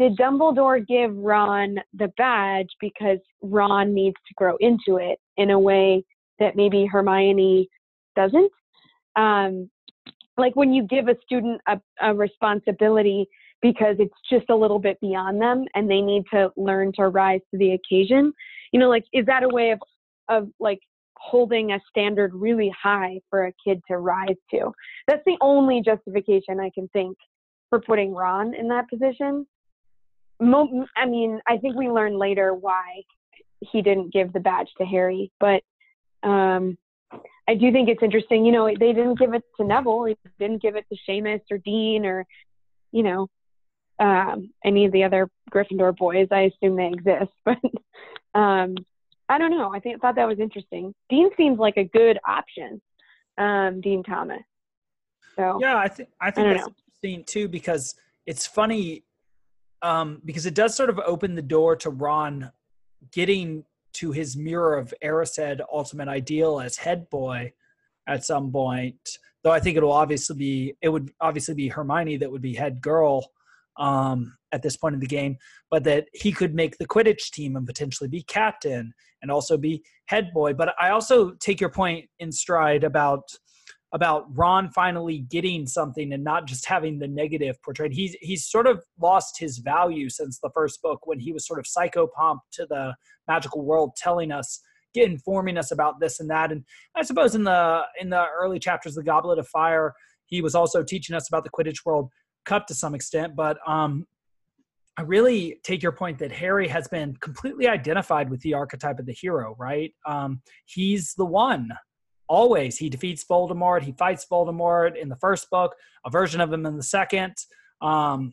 [SPEAKER 3] did Dumbledore give Ron the badge because Ron needs to grow into it in a way that maybe Hermione doesn't? Um, like when you give a student a, a responsibility because it's just a little bit beyond them and they need to learn to rise to the occasion you know like is that a way of of like holding a standard really high for a kid to rise to that's the only justification i can think for putting ron in that position Mo- i mean i think we learn later why he didn't give the badge to harry but um I do think it's interesting. You know, they didn't give it to Neville. They didn't give it to Seamus or Dean or, you know, um, any of the other Gryffindor boys. I assume they exist, but um, I don't know. I think thought that was interesting. Dean seems like a good option. Um, Dean Thomas. So
[SPEAKER 1] Yeah, I think I think
[SPEAKER 3] don't
[SPEAKER 1] that's interesting too because it's funny um, because it does sort of open the door to Ron getting to his mirror of Erised ultimate ideal as head boy at some point. Though I think it'll obviously be it would obviously be Hermione that would be head girl um, at this point in the game, but that he could make the Quidditch team and potentially be captain and also be head boy. But I also take your point in stride about about Ron finally getting something and not just having the negative portrayed. He's he's sort of lost his value since the first book when he was sort of psychopomp to the magical world, telling us, informing us about this and that. And I suppose in the in the early chapters of the Goblet of Fire, he was also teaching us about the Quidditch World Cup to some extent. But um, I really take your point that Harry has been completely identified with the archetype of the hero. Right? Um, he's the one always he defeats voldemort he fights voldemort in the first book a version of him in the second um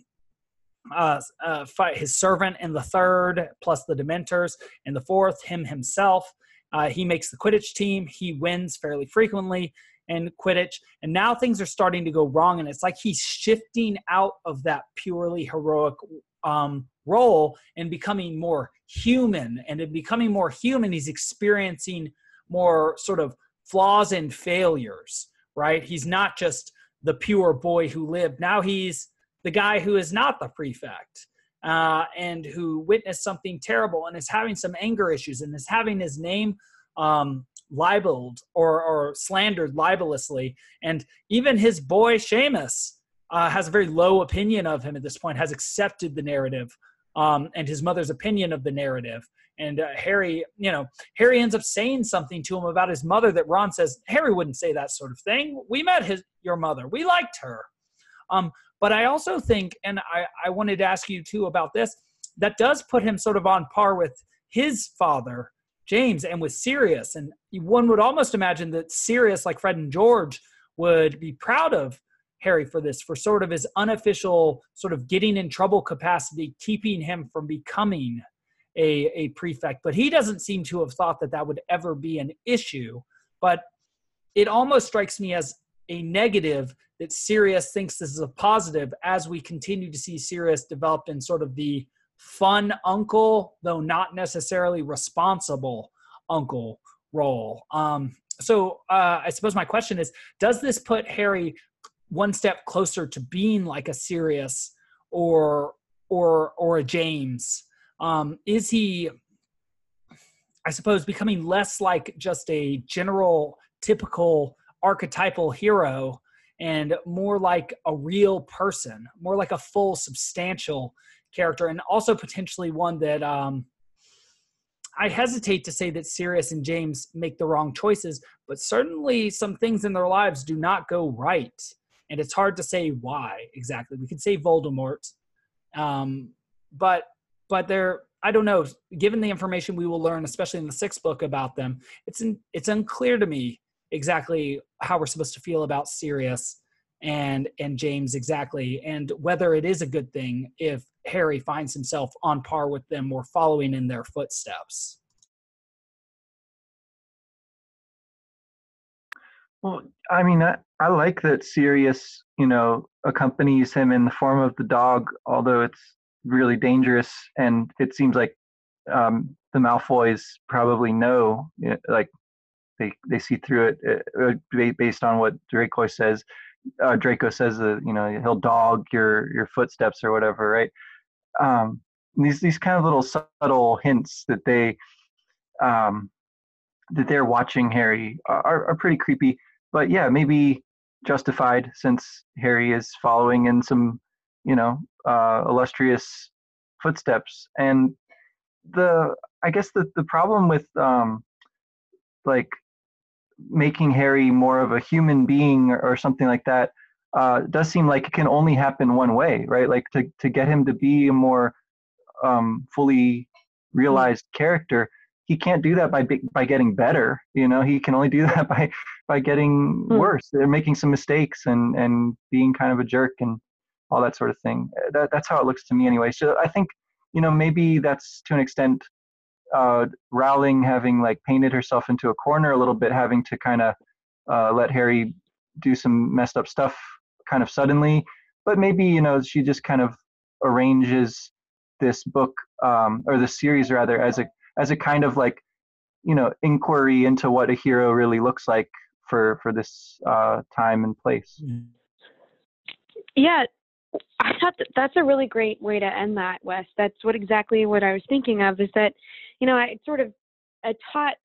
[SPEAKER 1] uh, uh fight his servant in the third plus the dementors in the fourth him himself. Uh, he makes the quidditch team. He wins fairly frequently in quidditch. And now things are starting to go wrong and it's like he's shifting out of that purely heroic um role and becoming more human. And in becoming more human he's experiencing more sort of flaws and failures, right? He's not just the pure boy who lived. Now he's the guy who is not the prefect uh, and who witnessed something terrible and is having some anger issues and is having his name um, libeled or, or slandered libelously. And even his boy Seamus uh, has a very low opinion of him at this point, has accepted the narrative um, and his mother's opinion of the narrative. And uh, Harry, you know, Harry ends up saying something to him about his mother that Ron says Harry wouldn't say that sort of thing. We met his your mother. We liked her. Um, but I also think, and I, I wanted to ask you too about this, that does put him sort of on par with his father, James, and with Sirius. And one would almost imagine that Sirius, like Fred and George, would be proud of Harry for this, for sort of his unofficial sort of getting in trouble capacity, keeping him from becoming a, a prefect, but he doesn't seem to have thought that that would ever be an issue. But it almost strikes me as a negative that Sirius thinks this is a positive as we continue to see Sirius develop in sort of the fun uncle, though not necessarily responsible uncle role. Um, so uh, I suppose my question is Does this put Harry one step closer to being like a Sirius or or or a James? um, is he i suppose becoming less like just a general typical archetypal hero and more like a real person more like a full substantial character and also potentially one that um, i hesitate to say that sirius and james make the wrong choices but certainly some things in their lives do not go right and it's hard to say why exactly we could say voldemort um, but but they're I don't know. Given the information we will learn, especially in the sixth book about them, it's in, it's unclear to me exactly how we're supposed to feel about Sirius and and James exactly, and whether it is a good thing if Harry finds himself on par with them or following in their footsteps.
[SPEAKER 2] Well, I mean, I, I like that Sirius, you know, accompanies him in the form of the dog, although it's really dangerous, and it seems like um, the Malfoys probably know, like they they see through it uh, based on what Draco says. Uh, Draco says that you know he'll dog your your footsteps or whatever, right? Um, these these kind of little subtle hints that they um, that they're watching Harry are, are pretty creepy. But yeah, maybe justified since Harry is following in some you know uh, illustrious footsteps. And the I guess the the problem with um, like making Harry more of a human being or, or something like that uh, does seem like it can only happen one way, right? Like to to get him to be a more um, fully realized character, he can't do that by by getting better. You know, he can only do that by by getting mm. worse. They're making some mistakes and and being kind of a jerk and all that sort of thing. That that's how it looks to me anyway. So I think you know maybe that's to an extent uh, Rowling having like painted herself into a corner a little bit, having to kind of uh, let Harry do some messed up stuff kind of suddenly. But maybe you know she just kind of arranges this book um, or the series rather as a as a kind of like you know inquiry into what a hero really looks like for for this uh, time and place.
[SPEAKER 3] Yeah, I thought that that's a really great way to end that, Wes. That's what exactly what I was thinking of. Is that you know, I sort of I taught,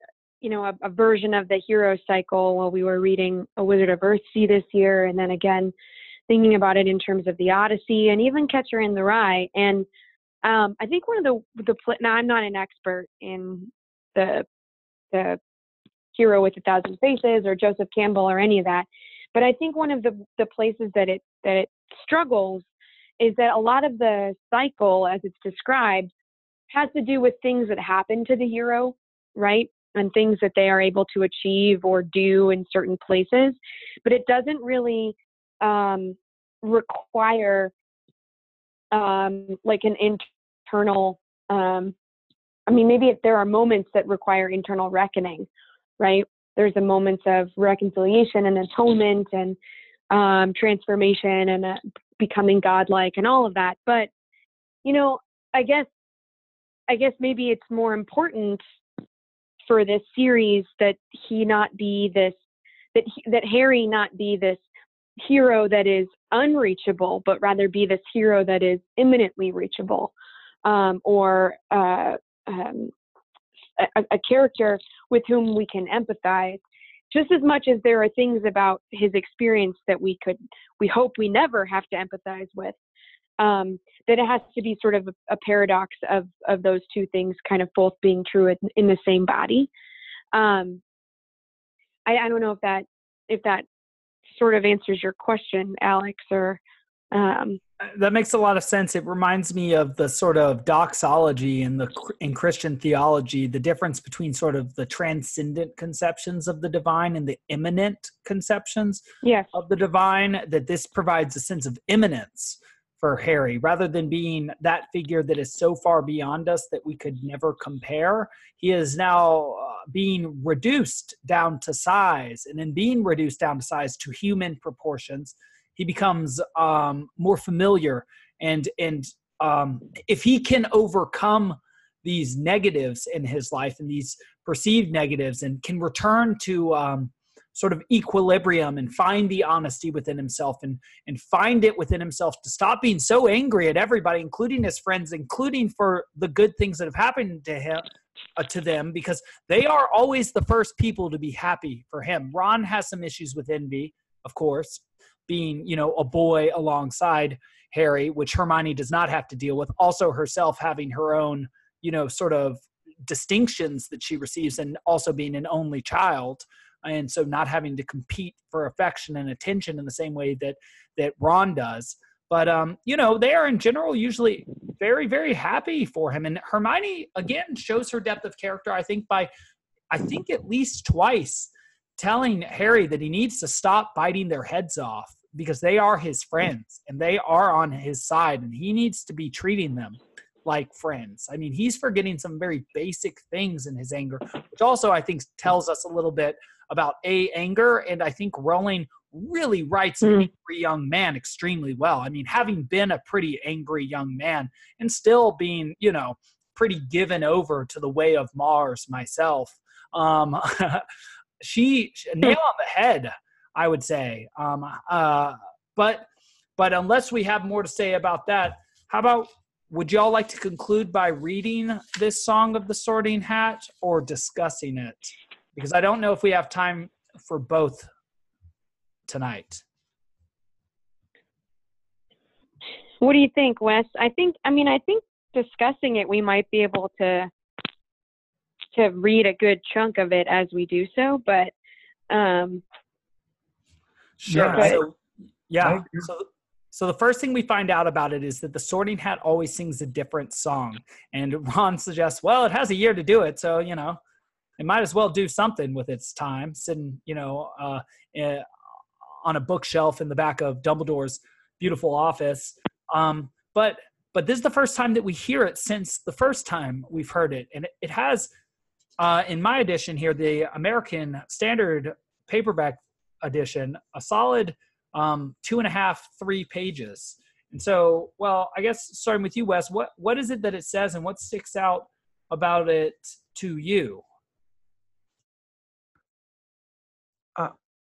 [SPEAKER 3] you know, a, a version of the hero cycle while we were reading A Wizard of Earthsea this year, and then again thinking about it in terms of the Odyssey and even Catcher in the Rye. And um, I think one of the the now I'm not an expert in the the hero with a thousand faces or Joseph Campbell or any of that, but I think one of the the places that it that it struggles is that a lot of the cycle as it's described has to do with things that happen to the hero, right? And things that they are able to achieve or do in certain places. But it doesn't really um, require um, like an internal, um, I mean, maybe there are moments that require internal reckoning, right? There's a moments of reconciliation and atonement and um, transformation and uh, becoming godlike and all of that. But, you know, I guess I guess maybe it's more important for this series that he not be this that he, that Harry not be this hero that is unreachable, but rather be this hero that is imminently reachable, um, or uh, um, a, a character with whom we can empathize. Just as much as there are things about his experience that we could, we hope we never have to empathize with, um, that it has to be sort of a, a, paradox of of those two things kind of both being true in, in the same body. Um, I, I, don't know if that if that sort of answers your question, Alex, or um,
[SPEAKER 1] that makes a lot of sense. It reminds me of the sort of doxology in the in Christian theology, the difference between sort of the transcendent conceptions of the divine and the immanent conceptions
[SPEAKER 3] yes.
[SPEAKER 1] of the divine. That this provides a sense of immanence for Harry rather than being that figure that is so far beyond us that we could never compare. He is now uh, being reduced down to size, and in being reduced down to size to human proportions, he becomes um, more familiar. And and um, if he can overcome these negatives in his life and these perceived negatives, and can return to um, sort of equilibrium and find the honesty within himself and and find it within himself to stop being so angry at everybody including his friends including for the good things that have happened to him uh, to them because they are always the first people to be happy for him ron has some issues with envy of course being you know a boy alongside harry which hermione does not have to deal with also herself having her own you know sort of distinctions that she receives and also being an only child and so not having to compete for affection and attention in the same way that that Ron does. But um, you know, they are in general usually very, very happy for him. And Hermione again shows her depth of character, I think, by I think at least twice telling Harry that he needs to stop biting their heads off because they are his friends and they are on his side and he needs to be treating them like friends. I mean, he's forgetting some very basic things in his anger, which also I think tells us a little bit about a anger and I think Rowling really writes an mm. angry young man extremely well. I mean, having been a pretty angry young man and still being, you know, pretty given over to the way of Mars myself, um, she nail on the head, I would say. Um, uh, but but unless we have more to say about that, how about would y'all like to conclude by reading this song of the Sorting Hat or discussing it? Because I don't know if we have time for both tonight.
[SPEAKER 3] What do you think, Wes? I think I mean I think discussing it we might be able to to read a good chunk of it as we do so, but um
[SPEAKER 1] Sure. Yeah, so, yeah. So, so the first thing we find out about it is that the Sorting Hat always sings a different song, and Ron suggests, well, it has a year to do it, so you know, it might as well do something with its time, sitting, you know, uh, uh, on a bookshelf in the back of Dumbledore's beautiful office. Um, but but this is the first time that we hear it since the first time we've heard it, and it, it has, uh, in my edition here, the American Standard paperback edition, a solid um, two and a half, three pages. And so, well, I guess starting with you, Wes, what what is it that it says, and what sticks out about it to you?
[SPEAKER 2] Uh,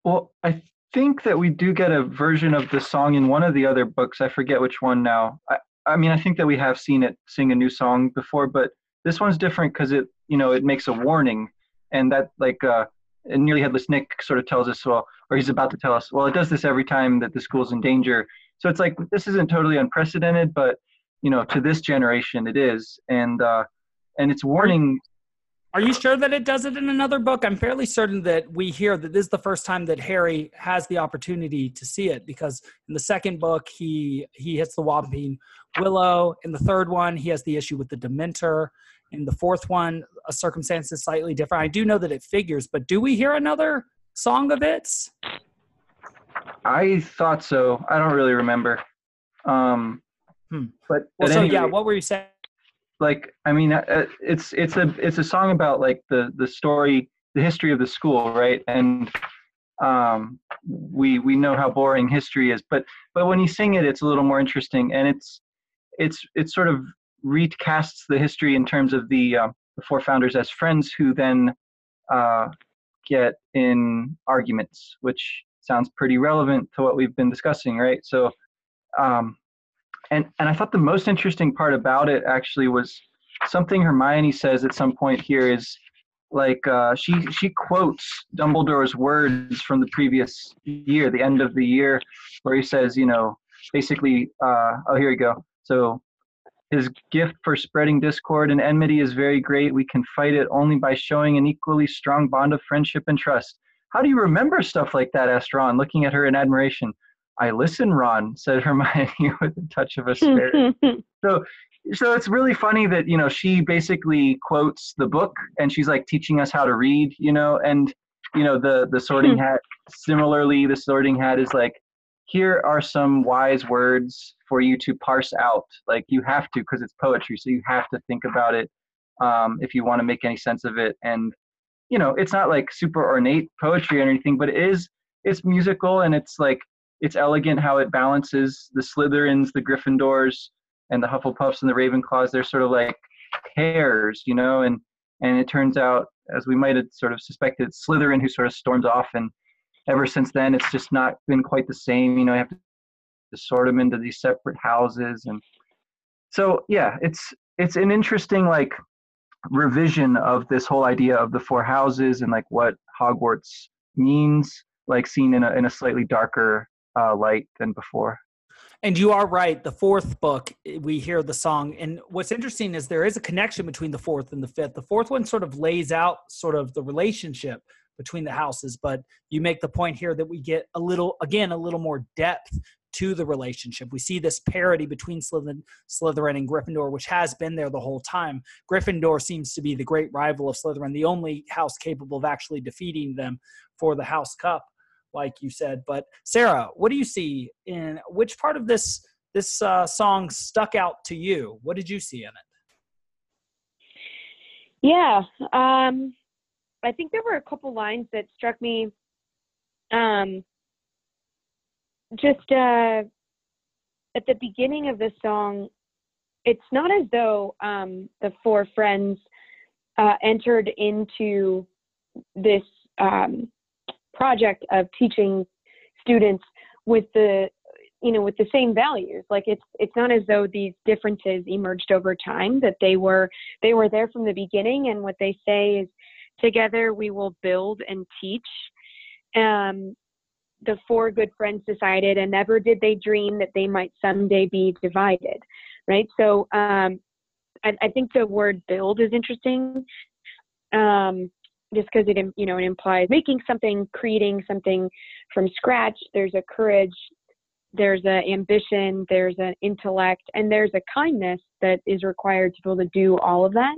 [SPEAKER 2] well, I think that we do get a version of the song in one of the other books. I forget which one now. I, I mean, I think that we have seen it sing a new song before, but this one's different because it, you know, it makes a warning, and that like uh, and nearly headless Nick sort of tells us, well, or he's about to tell us, well, it does this every time that the school's in danger. So it's like this isn't totally unprecedented, but you know, to this generation, it is, and uh, and it's warning.
[SPEAKER 1] Are you sure that it does it in another book? I'm fairly certain that we hear that this is the first time that Harry has the opportunity to see it because in the second book he he hits the Whomping Willow. In the third one, he has the issue with the Dementor. In the fourth one, a circumstance is slightly different. I do know that it figures, but do we hear another song of its?
[SPEAKER 2] I thought so. I don't really remember. Um,
[SPEAKER 1] hmm. But well, so yeah, what were you saying?
[SPEAKER 2] Like, I mean, uh, uh, it's it's a it's a song about like the the story, the history of the school, right? And um, we we know how boring history is, but but when you sing it, it's a little more interesting, and it's it's it's sort of recasts the history in terms of the, uh, the four founders as friends who then uh, get in arguments, which sounds pretty relevant to what we've been discussing, right? So, um, and and I thought the most interesting part about it actually was something Hermione says at some point here is like uh, she she quotes Dumbledore's words from the previous year, the end of the year, where he says, you know, basically, uh, oh here we go. So his gift for spreading discord and enmity is very great. We can fight it only by showing an equally strong bond of friendship and trust. How do you remember stuff like that? asked Ron, looking at her in admiration. I listen, Ron, said Hermione with a touch of asperity. so so it's really funny that, you know, she basically quotes the book and she's like teaching us how to read, you know, and you know, the the sorting hat similarly, the sorting hat is like here are some wise words for you to parse out. Like you have to, because it's poetry, so you have to think about it um, if you want to make any sense of it. And you know, it's not like super ornate poetry or anything, but it is. It's musical and it's like it's elegant how it balances the Slytherins, the Gryffindors, and the Hufflepuffs and the Ravenclaws. They're sort of like pairs, you know, and and it turns out, as we might have sort of suspected, Slytherin who sort of storms off and ever since then, it's just not been quite the same. You know, you have to, to sort them into these separate houses, and so yeah, it's it's an interesting like revision of this whole idea of the four houses and like what Hogwarts means, like seen in a in a slightly darker uh, light than before.
[SPEAKER 1] And you are right. The fourth book, we hear the song. And what's interesting is there is a connection between the fourth and the fifth. The fourth one sort of lays out sort of the relationship between the houses. But you make the point here that we get a little, again, a little more depth to the relationship. We see this parity between Slytherin, Slytherin and Gryffindor, which has been there the whole time. Gryffindor seems to be the great rival of Slytherin, the only house capable of actually defeating them for the House Cup, like you said. But Sarah, what do you see in which part of this this uh, song stuck out to you? What did you see in it?
[SPEAKER 3] Yeah, um, I think there were a couple lines that struck me. Um, just uh, at the beginning of the song, it's not as though um, the four friends uh, entered into this um, project of teaching students with the you know with the same values like it's it's not as though these differences emerged over time that they were they were there from the beginning and what they say is together we will build and teach. Um, the four good friends decided and never did they dream that they might someday be divided right? So um, I, I, think the word build is interesting um, just because it you know it implies making something creating something from scratch. There's a courage there's an ambition there's an intellect and there's a kindness that is required to be able to do all of that.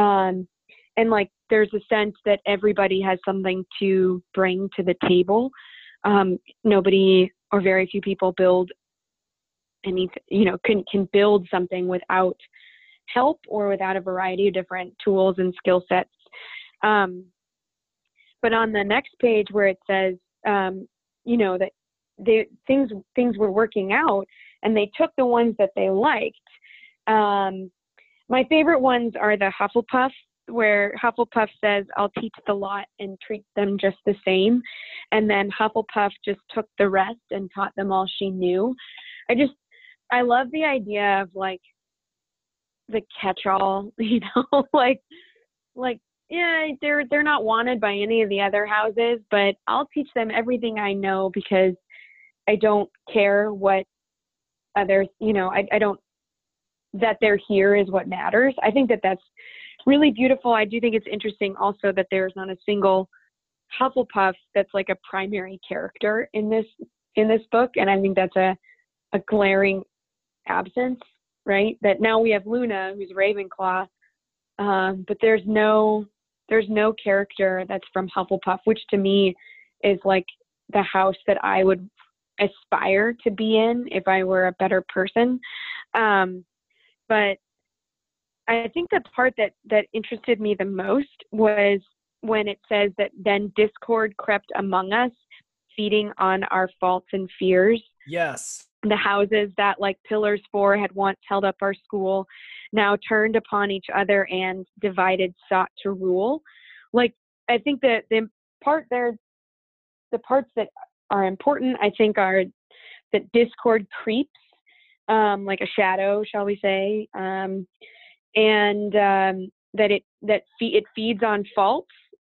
[SPEAKER 3] Um, and like there's a sense that everybody has something to bring to the table. Um, nobody or very few people build any you know can can build something without help or without a variety of different tools and skill sets. Um, but on the next page where it says um, you know that they, things things were working out and they took the ones that they liked um, my favorite ones are the hufflepuff where Hufflepuff says, I'll teach the lot and treat them just the same. And then Hufflepuff just took the rest and taught them all she knew. I just, I love the idea of like the catch all, you know, like, like, yeah, they're, they're not wanted by any of the other houses, but I'll teach them everything I know because I don't care what others, you know, I, I don't, that they're here is what matters. I think that that's really beautiful. I do think it's interesting also that there's not a single Hufflepuff that's like a primary character in this in this book, and I think that's a a glaring absence, right? That now we have Luna, who's Ravenclaw, um, but there's no there's no character that's from Hufflepuff, which to me is like the house that I would aspire to be in if I were a better person. Um, but I think the part that that interested me the most was when it says that then discord crept among us, feeding on our faults and fears.
[SPEAKER 1] Yes.
[SPEAKER 3] The houses that, like pillars four, had once held up our school, now turned upon each other and divided sought to rule. Like I think that the part there, the parts that are important, I think, are that discord creeps, um, like a shadow, shall we say. Um, and um, that it that fe- it feeds on faults,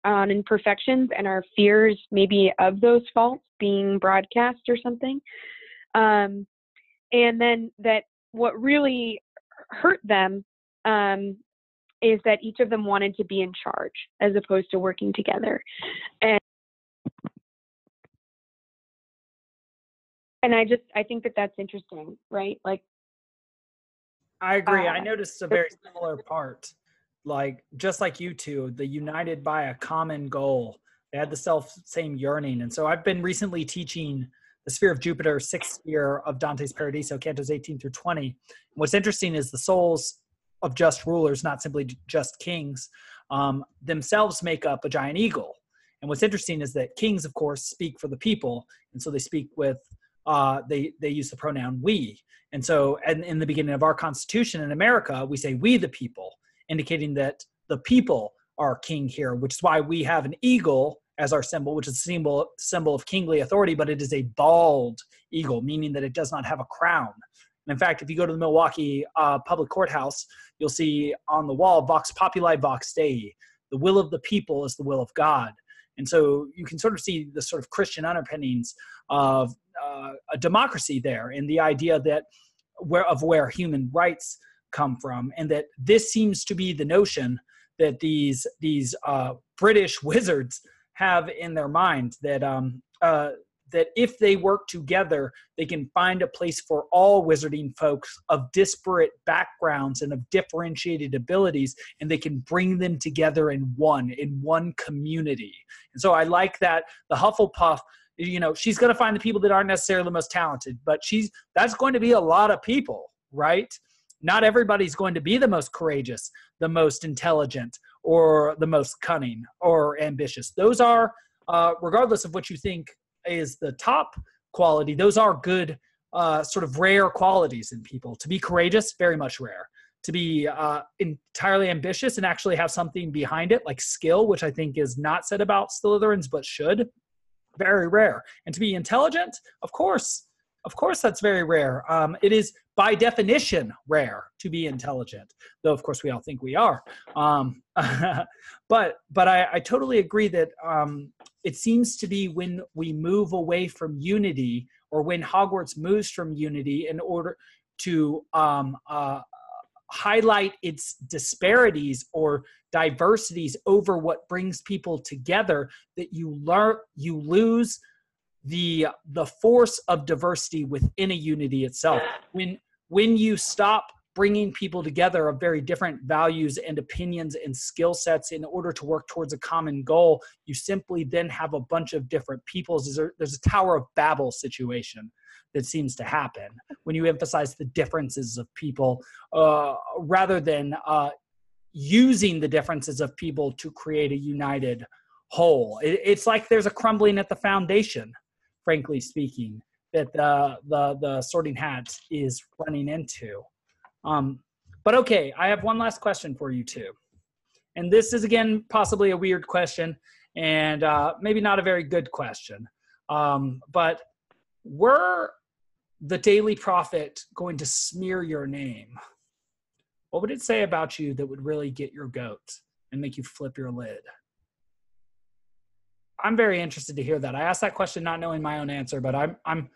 [SPEAKER 3] on imperfections, and our fears maybe of those faults being broadcast or something. Um, and then that what really hurt them um, is that each of them wanted to be in charge as opposed to working together. And and I just I think that that's interesting, right? Like
[SPEAKER 1] I agree. Uh, I noticed a very similar part. Like just like you two, the united by a common goal. They had the self same yearning. And so I've been recently teaching the Sphere of Jupiter, sixth sphere of Dante's Paradiso, cantos 18 through 20. And what's interesting is the souls of just rulers, not simply just kings, um, themselves make up a giant eagle. And what's interesting is that kings, of course, speak for the people, and so they speak with uh, they they use the pronoun we. And so, and in the beginning of our Constitution in America, we say we the people, indicating that the people are king here, which is why we have an eagle as our symbol, which is a symbol symbol of kingly authority, but it is a bald eagle, meaning that it does not have a crown. And in fact, if you go to the Milwaukee uh, Public Courthouse, you'll see on the wall "Vox Populi, Vox Dei." The will of the people is the will of God. And so you can sort of see the sort of Christian underpinnings of uh, a democracy there and the idea that where of where human rights come from. And that this seems to be the notion that these these uh, british wizards have in their mind that um, uh, that if they work together, they can find a place for all wizarding folks of disparate backgrounds and of differentiated abilities, and they can bring them together in one, in one community. And so I like that the Hufflepuff you know she's going to find the people that aren't necessarily the most talented but she's that's going to be a lot of people right not everybody's going to be the most courageous the most intelligent or the most cunning or ambitious those are uh, regardless of what you think is the top quality, those are good, uh, sort of rare qualities in people. To be courageous, very much rare. To be uh, entirely ambitious and actually have something behind it, like skill, which I think is not said about Slytherins but should, very rare. And to be intelligent, of course, of course, that's very rare. Um, it is by definition rare to be intelligent, though of course we all think we are. Um, but but I, I, totally agree that um, it seems to be when we move away from unity, or when Hogwarts moves from unity, in order to um, uh, highlight its disparities or diversities over what brings people together, that you learn you lose the the force of diversity within a unity itself. When when you stop bringing people together of very different values and opinions and skill sets in order to work towards a common goal you simply then have a bunch of different peoples. There's a, there's a tower of babel situation that seems to happen when you emphasize the differences of people uh, rather than uh, using the differences of people to create a united whole. It, it's like there's a crumbling at the foundation frankly speaking, that the the the sorting hat is running into. Um, but okay, I have one last question for you too, and this is again possibly a weird question and uh, maybe not a very good question. Um, but were the Daily Prophet going to smear your name? What would it say about you that would really get your goat and make you flip your lid? I'm very interested to hear that. I asked that question not knowing my own answer, but I'm I'm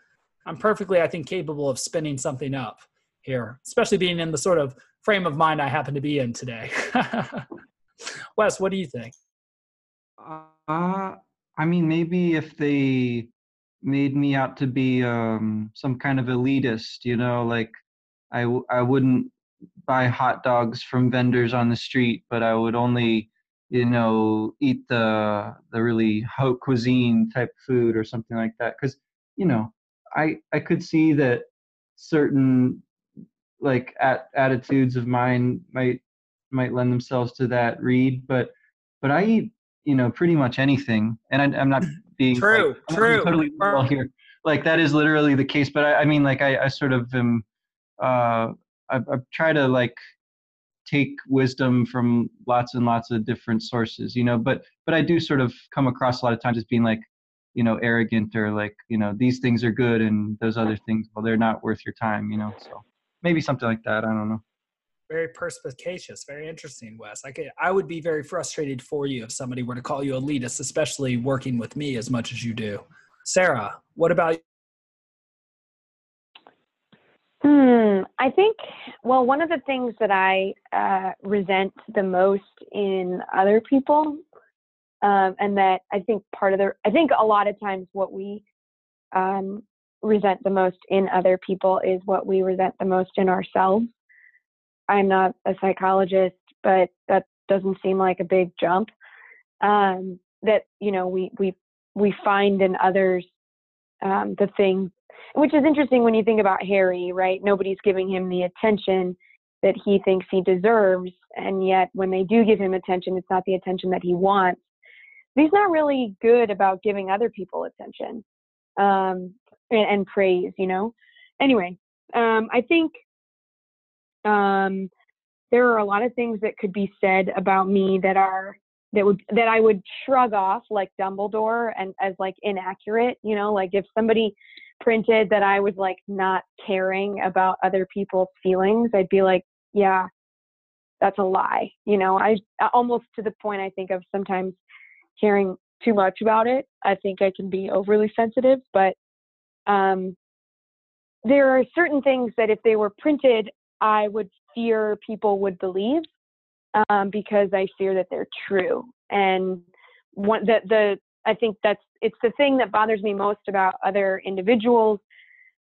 [SPEAKER 1] I'm perfectly, I think, capable of spinning something up here, especially being in the sort of frame of mind I happen to be in today. Wes, what do you think?
[SPEAKER 2] Uh, I mean, maybe if they made me out to be um, some kind of elitist, you know, like I w- I wouldn't buy hot dogs from vendors on the street, but I would only you know eat the the really haute cuisine type food or something like that because you know i i could see that certain like at, attitudes of mine might might lend themselves to that read but but i eat you know pretty much anything and I, am not being
[SPEAKER 1] true
[SPEAKER 2] like,
[SPEAKER 1] true.
[SPEAKER 2] totally well here. Like that is literally the case but i, I mean like I, I sort of am uh I, I try to like take wisdom from lots and lots of different sources you know but but i do sort of come across a lot of times as being like you know arrogant or like you know these things are good and those other things well they're not worth your time you know so maybe something like that i don't know.
[SPEAKER 1] Very perspicacious very interesting wes. I could i would be very frustrated for you if somebody were to call you elitist especially working with me as much as you do. Sarah what about
[SPEAKER 3] Hmm. I think, well, one of the things that I uh, resent the most in other people, um, and that I think part of the, I think a lot of times what we um, resent the most in other people is what we resent the most in ourselves. I'm not a psychologist, but that doesn't seem like a big jump. Um, that you know, we we we find in others um, the things which is interesting when you think about Harry, right? Nobody's giving him the attention that he thinks he deserves, and yet when they do give him attention, it's not the attention that he wants. he's not really good about giving other people attention um, and, and, praise, you know. Anyway, um, I think um, there are a lot of things that could be said about me that are that would that I would shrug off like Dumbledore and as like inaccurate, you know, like if somebody printed that I was like not caring about other people's feelings, I'd be like, yeah, that's a lie. You know, I almost to the point I think of sometimes caring too much about it. I think I can be overly sensitive, but um, there are certain things that if they were printed, I would fear people would believe um, because I fear that they're true. And one, the, the I think that's it's the thing that bothers me most about other individuals,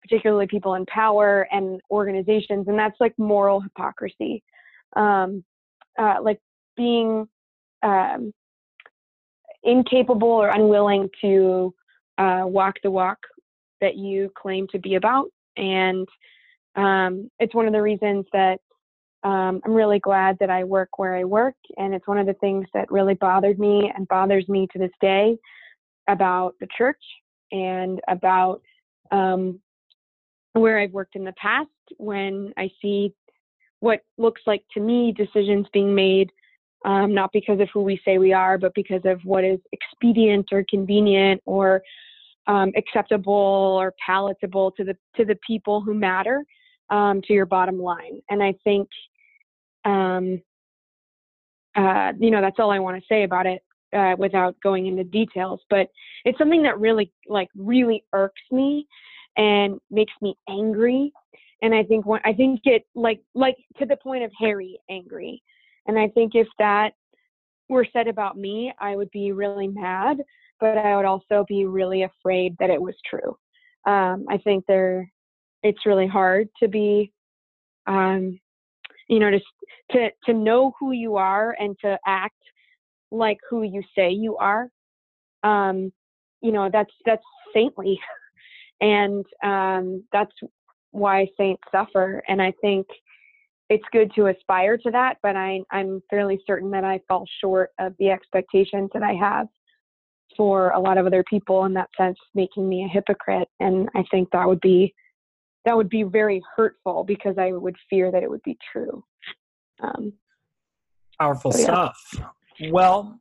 [SPEAKER 3] particularly people in power and organizations, and that's like moral hypocrisy, um, uh, like being um, incapable or unwilling to uh, walk the walk that you claim to be about, and um, it's one of the reasons that um, I'm really glad that I work where I work, and it's one of the things that really bothered me and bothers me to this day about the church and about um, where I've worked in the past when I see what looks like to me decisions being made um, not because of who we say we are, but because of what is expedient or convenient or um, acceptable or palatable to the to the people who matter um, to your bottom line. And I think um, uh, you know, that's all I want to say about it uh, without going into details. But it's something that really, like, really irks me and makes me angry. And I think when I think it like like to the point of Harry angry. And I think if that were said about me, I would be really mad, but I would also be really afraid that it was true. Um, I think there, it's really hard to be um, you know, to to to know who you are and to act like who you say you are. Um, you know, that's that's saintly, and um, that's why saints suffer. And I think it's good to aspire to that, but I, I'm fairly certain that I fall short of the expectations that I have for a lot of other people in that sense, making me a hypocrite. And I think that would be that would be very hurtful because I would fear that it would be true. Um,
[SPEAKER 1] Powerful so, yeah. stuff. Well,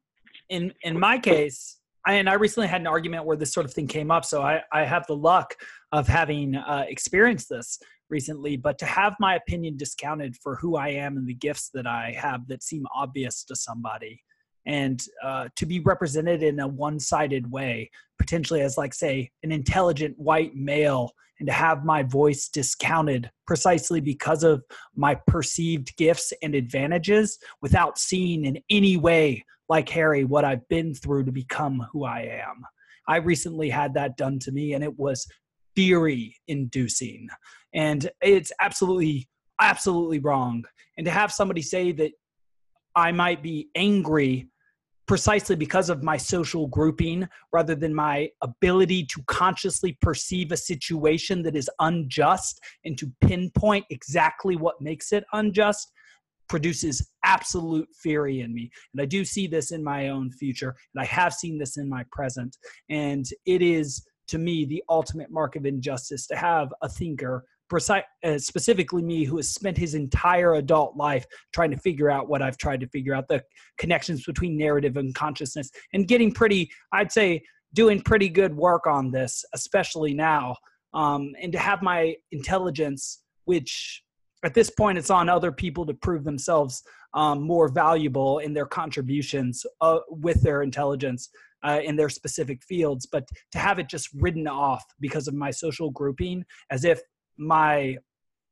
[SPEAKER 1] in in my case, I, and I recently had an argument where this sort of thing came up, so I, I have the luck of having uh, experienced this recently. But to have my opinion discounted for who I am and the gifts that I have that seem obvious to somebody, and uh, to be represented in a one-sided way, potentially as like say an intelligent white male and to have my voice discounted precisely because of my perceived gifts and advantages without seeing in any way, like Harry, what I've been through to become who I am. I recently had that done to me and it was fury inducing. And it's absolutely, absolutely wrong. And to have somebody say that I might be angry precisely because of my social grouping rather than my ability to consciously perceive a situation that is unjust and to pinpoint exactly what makes it unjust produces absolute fury in me. And I do see this in my own future, and I have seen this in my present. And it is, to me, the ultimate mark of injustice to have a thinker precise, uh, specifically me, who has spent his entire adult life trying to figure out what I've tried to figure out the connections between narrative and consciousness, and getting pretty, I'd say, doing pretty good work on this, especially now. Um, and to have my intelligence, which at this point it's on other people to prove themselves um, more valuable in their contributions uh, with their intelligence uh, in their specific fields, but to have it just ridden off because of my social grouping as if my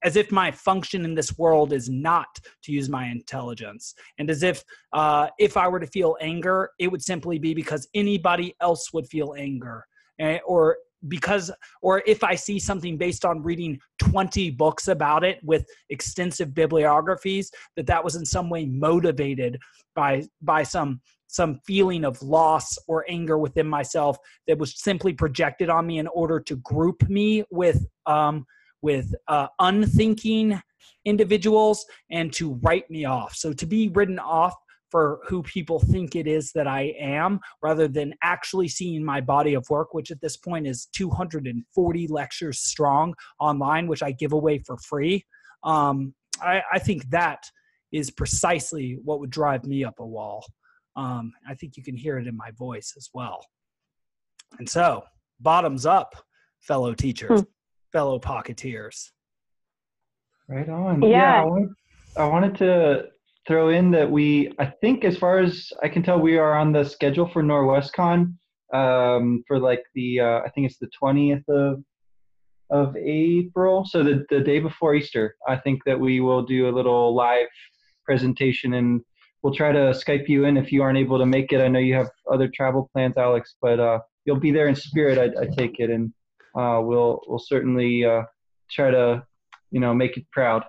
[SPEAKER 1] as if my function in this world is not to use my intelligence. And as if uh, if i were to feel anger it would simply be because anybody else would feel anger. Eh, or because or if i see something based on reading 20 books about it with extensive bibliographies that that was in some way motivated by by some some feeling of loss or anger within myself that was simply projected on me in order to group me with um, with uh, unthinking individuals and to write me off. So to be written off for who people think it is that I am, rather than actually seeing my body of work, which at this point is 240 lectures strong online, which I give away for free. Um, I, I, think that is precisely what would drive me up a wall. Um, I think you can hear it in my voice as well. And so, bottoms up, fellow teachers. Fellow Pocketeers.
[SPEAKER 4] Right on. Yeah, yeah I, wanted, I wanted to throw in that we, I think, as far as I can tell, we are on the schedule for Norwescon um, for like the, uh, I think it's the 20th of of April, so the the day before Easter. I think that we will do a little live presentation and we'll try to Skype you in if you aren't able to make it. I know you have other travel plans, Alex, but uh, you'll be there in spirit. I, I take it, and uh, we'll we'll certainly uh, try to you know make it proud.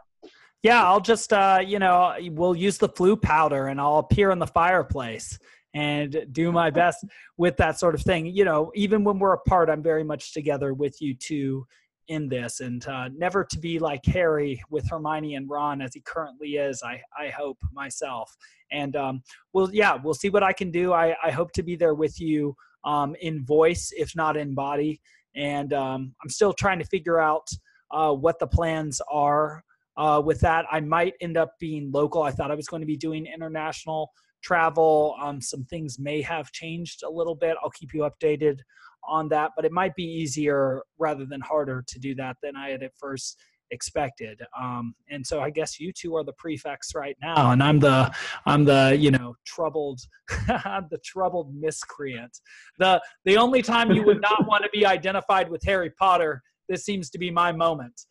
[SPEAKER 1] Yeah, I'll just uh, you know we'll use the Floo powder, and I'll appear in the fireplace and do my best with that sort of thing. You know, even when we're apart, I'm very much together with you two in this, and uh, never to be like Harry with Hermione and Ron as he currently is. I I hope myself, and um, well, yeah, we'll see what I can do. I I hope to be there with you um, in voice, if not in body, and um, I'm still trying to figure out uh, what the plans are. Uh, with that, I might end up being local. I thought I was going to be doing international travel. Um, some things may have changed a little bit. I'll keep you updated on that, but it might be easier rather than harder to do that than I had at first expected. Um, and so I guess you two are the prefects right now, and I'm the I'm the you know troubled I'm the troubled miscreant. The the only time you would not want to be identified with Harry Potter, this seems to be my moment.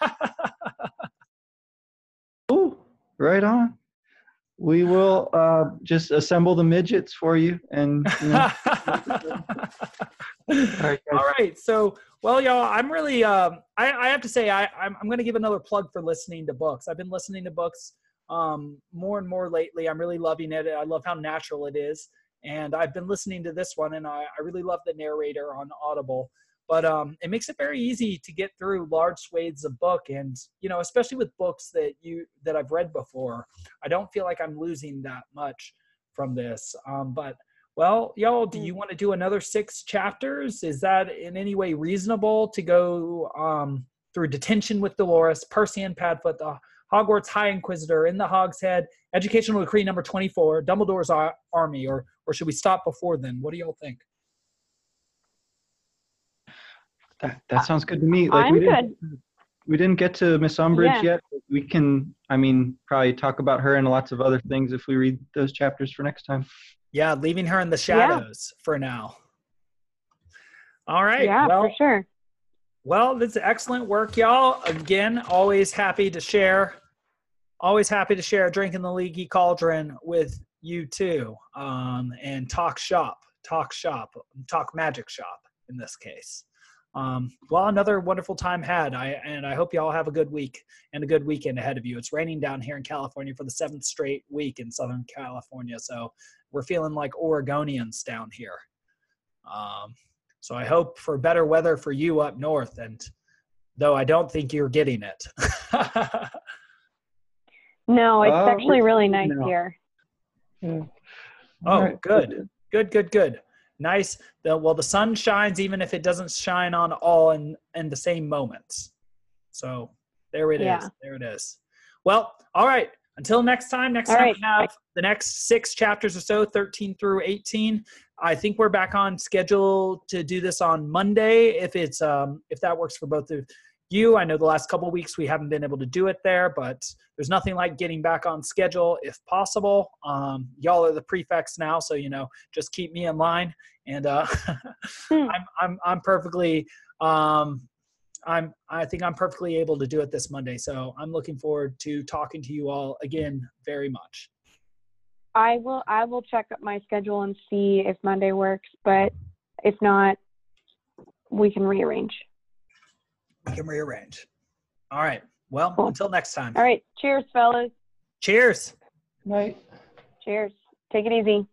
[SPEAKER 4] Ooh, right on we will uh, just assemble the midgets for you and you know.
[SPEAKER 1] all, right, all right so well y'all i'm really um, I, I, have to say I, i'm, I'm going to give another plug for listening to books. I've been listening to books um, more and more lately. I'm really loving it. I love how natural it is. And i've been listening to this one and i, I really love the narrator on audible. But um, it makes it very easy to get through large swathes of book. And you know especially with books that you that i've read before i don't feel like i'm losing that much from this. Um, but well y'all do you hmm. want to do another six chapters is that in any way reasonable to go um, through detention with dolores percy and padfoot the hogwarts high inquisitor in the Hogshead, educational decree number 24 dumbledore's army or or should we stop before then what do y'all think
[SPEAKER 4] that, that sounds good to me. Like
[SPEAKER 3] I'm
[SPEAKER 4] we
[SPEAKER 3] didn't,
[SPEAKER 4] good. We didn't get to Miss Umbridge yeah. yet. We can, I mean, probably talk about her and lots of other things if we read those chapters for next time.
[SPEAKER 1] Yeah, leaving her in the shadows yeah. for now. All right.
[SPEAKER 3] Yeah, well, for sure.
[SPEAKER 1] Well, this is excellent work, y'all. Again, always happy to share. Always happy to share a drink in the leaky cauldron with you too, um, and talk shop, talk shop, talk magic shop in this case. Um, well, another wonderful time had. I and I hope you all have a good week and a good weekend ahead of you. It's raining down here in California for the seventh straight week in Southern California, so we're feeling like Oregonians down here. Um, so I hope for better weather for you up north, and though I don't think you're getting it.
[SPEAKER 3] no, it's uh, actually really nice no. here.
[SPEAKER 1] Yeah. Oh, good, good, good, good nice the, well the sun shines even if it doesn't shine on all in in the same moments so there it yeah. is. there it is well all right until next time next all time right. we have the next six chapters or so 13 through 18 i think we're back on schedule to do this on monday if it's um if that works for both of you. I know the last couple weeks we haven't been able to do it there, but there's nothing like getting back on schedule if possible. Um, y'all are the prefects now, so you know, just keep me in line, and uh, hmm. I'm I'm I'm perfectly um, I'm I think I'm perfectly able to do it this Monday. So I'm looking forward to talking to you all again very much.
[SPEAKER 3] I will I will check up my schedule and see if Monday works, but if not, we can rearrange
[SPEAKER 1] we can rearrange. All right. Well, cool. until next time.
[SPEAKER 3] All right. Cheers, fellas.
[SPEAKER 1] Cheers.
[SPEAKER 4] Night.
[SPEAKER 3] Cheers. Take it easy.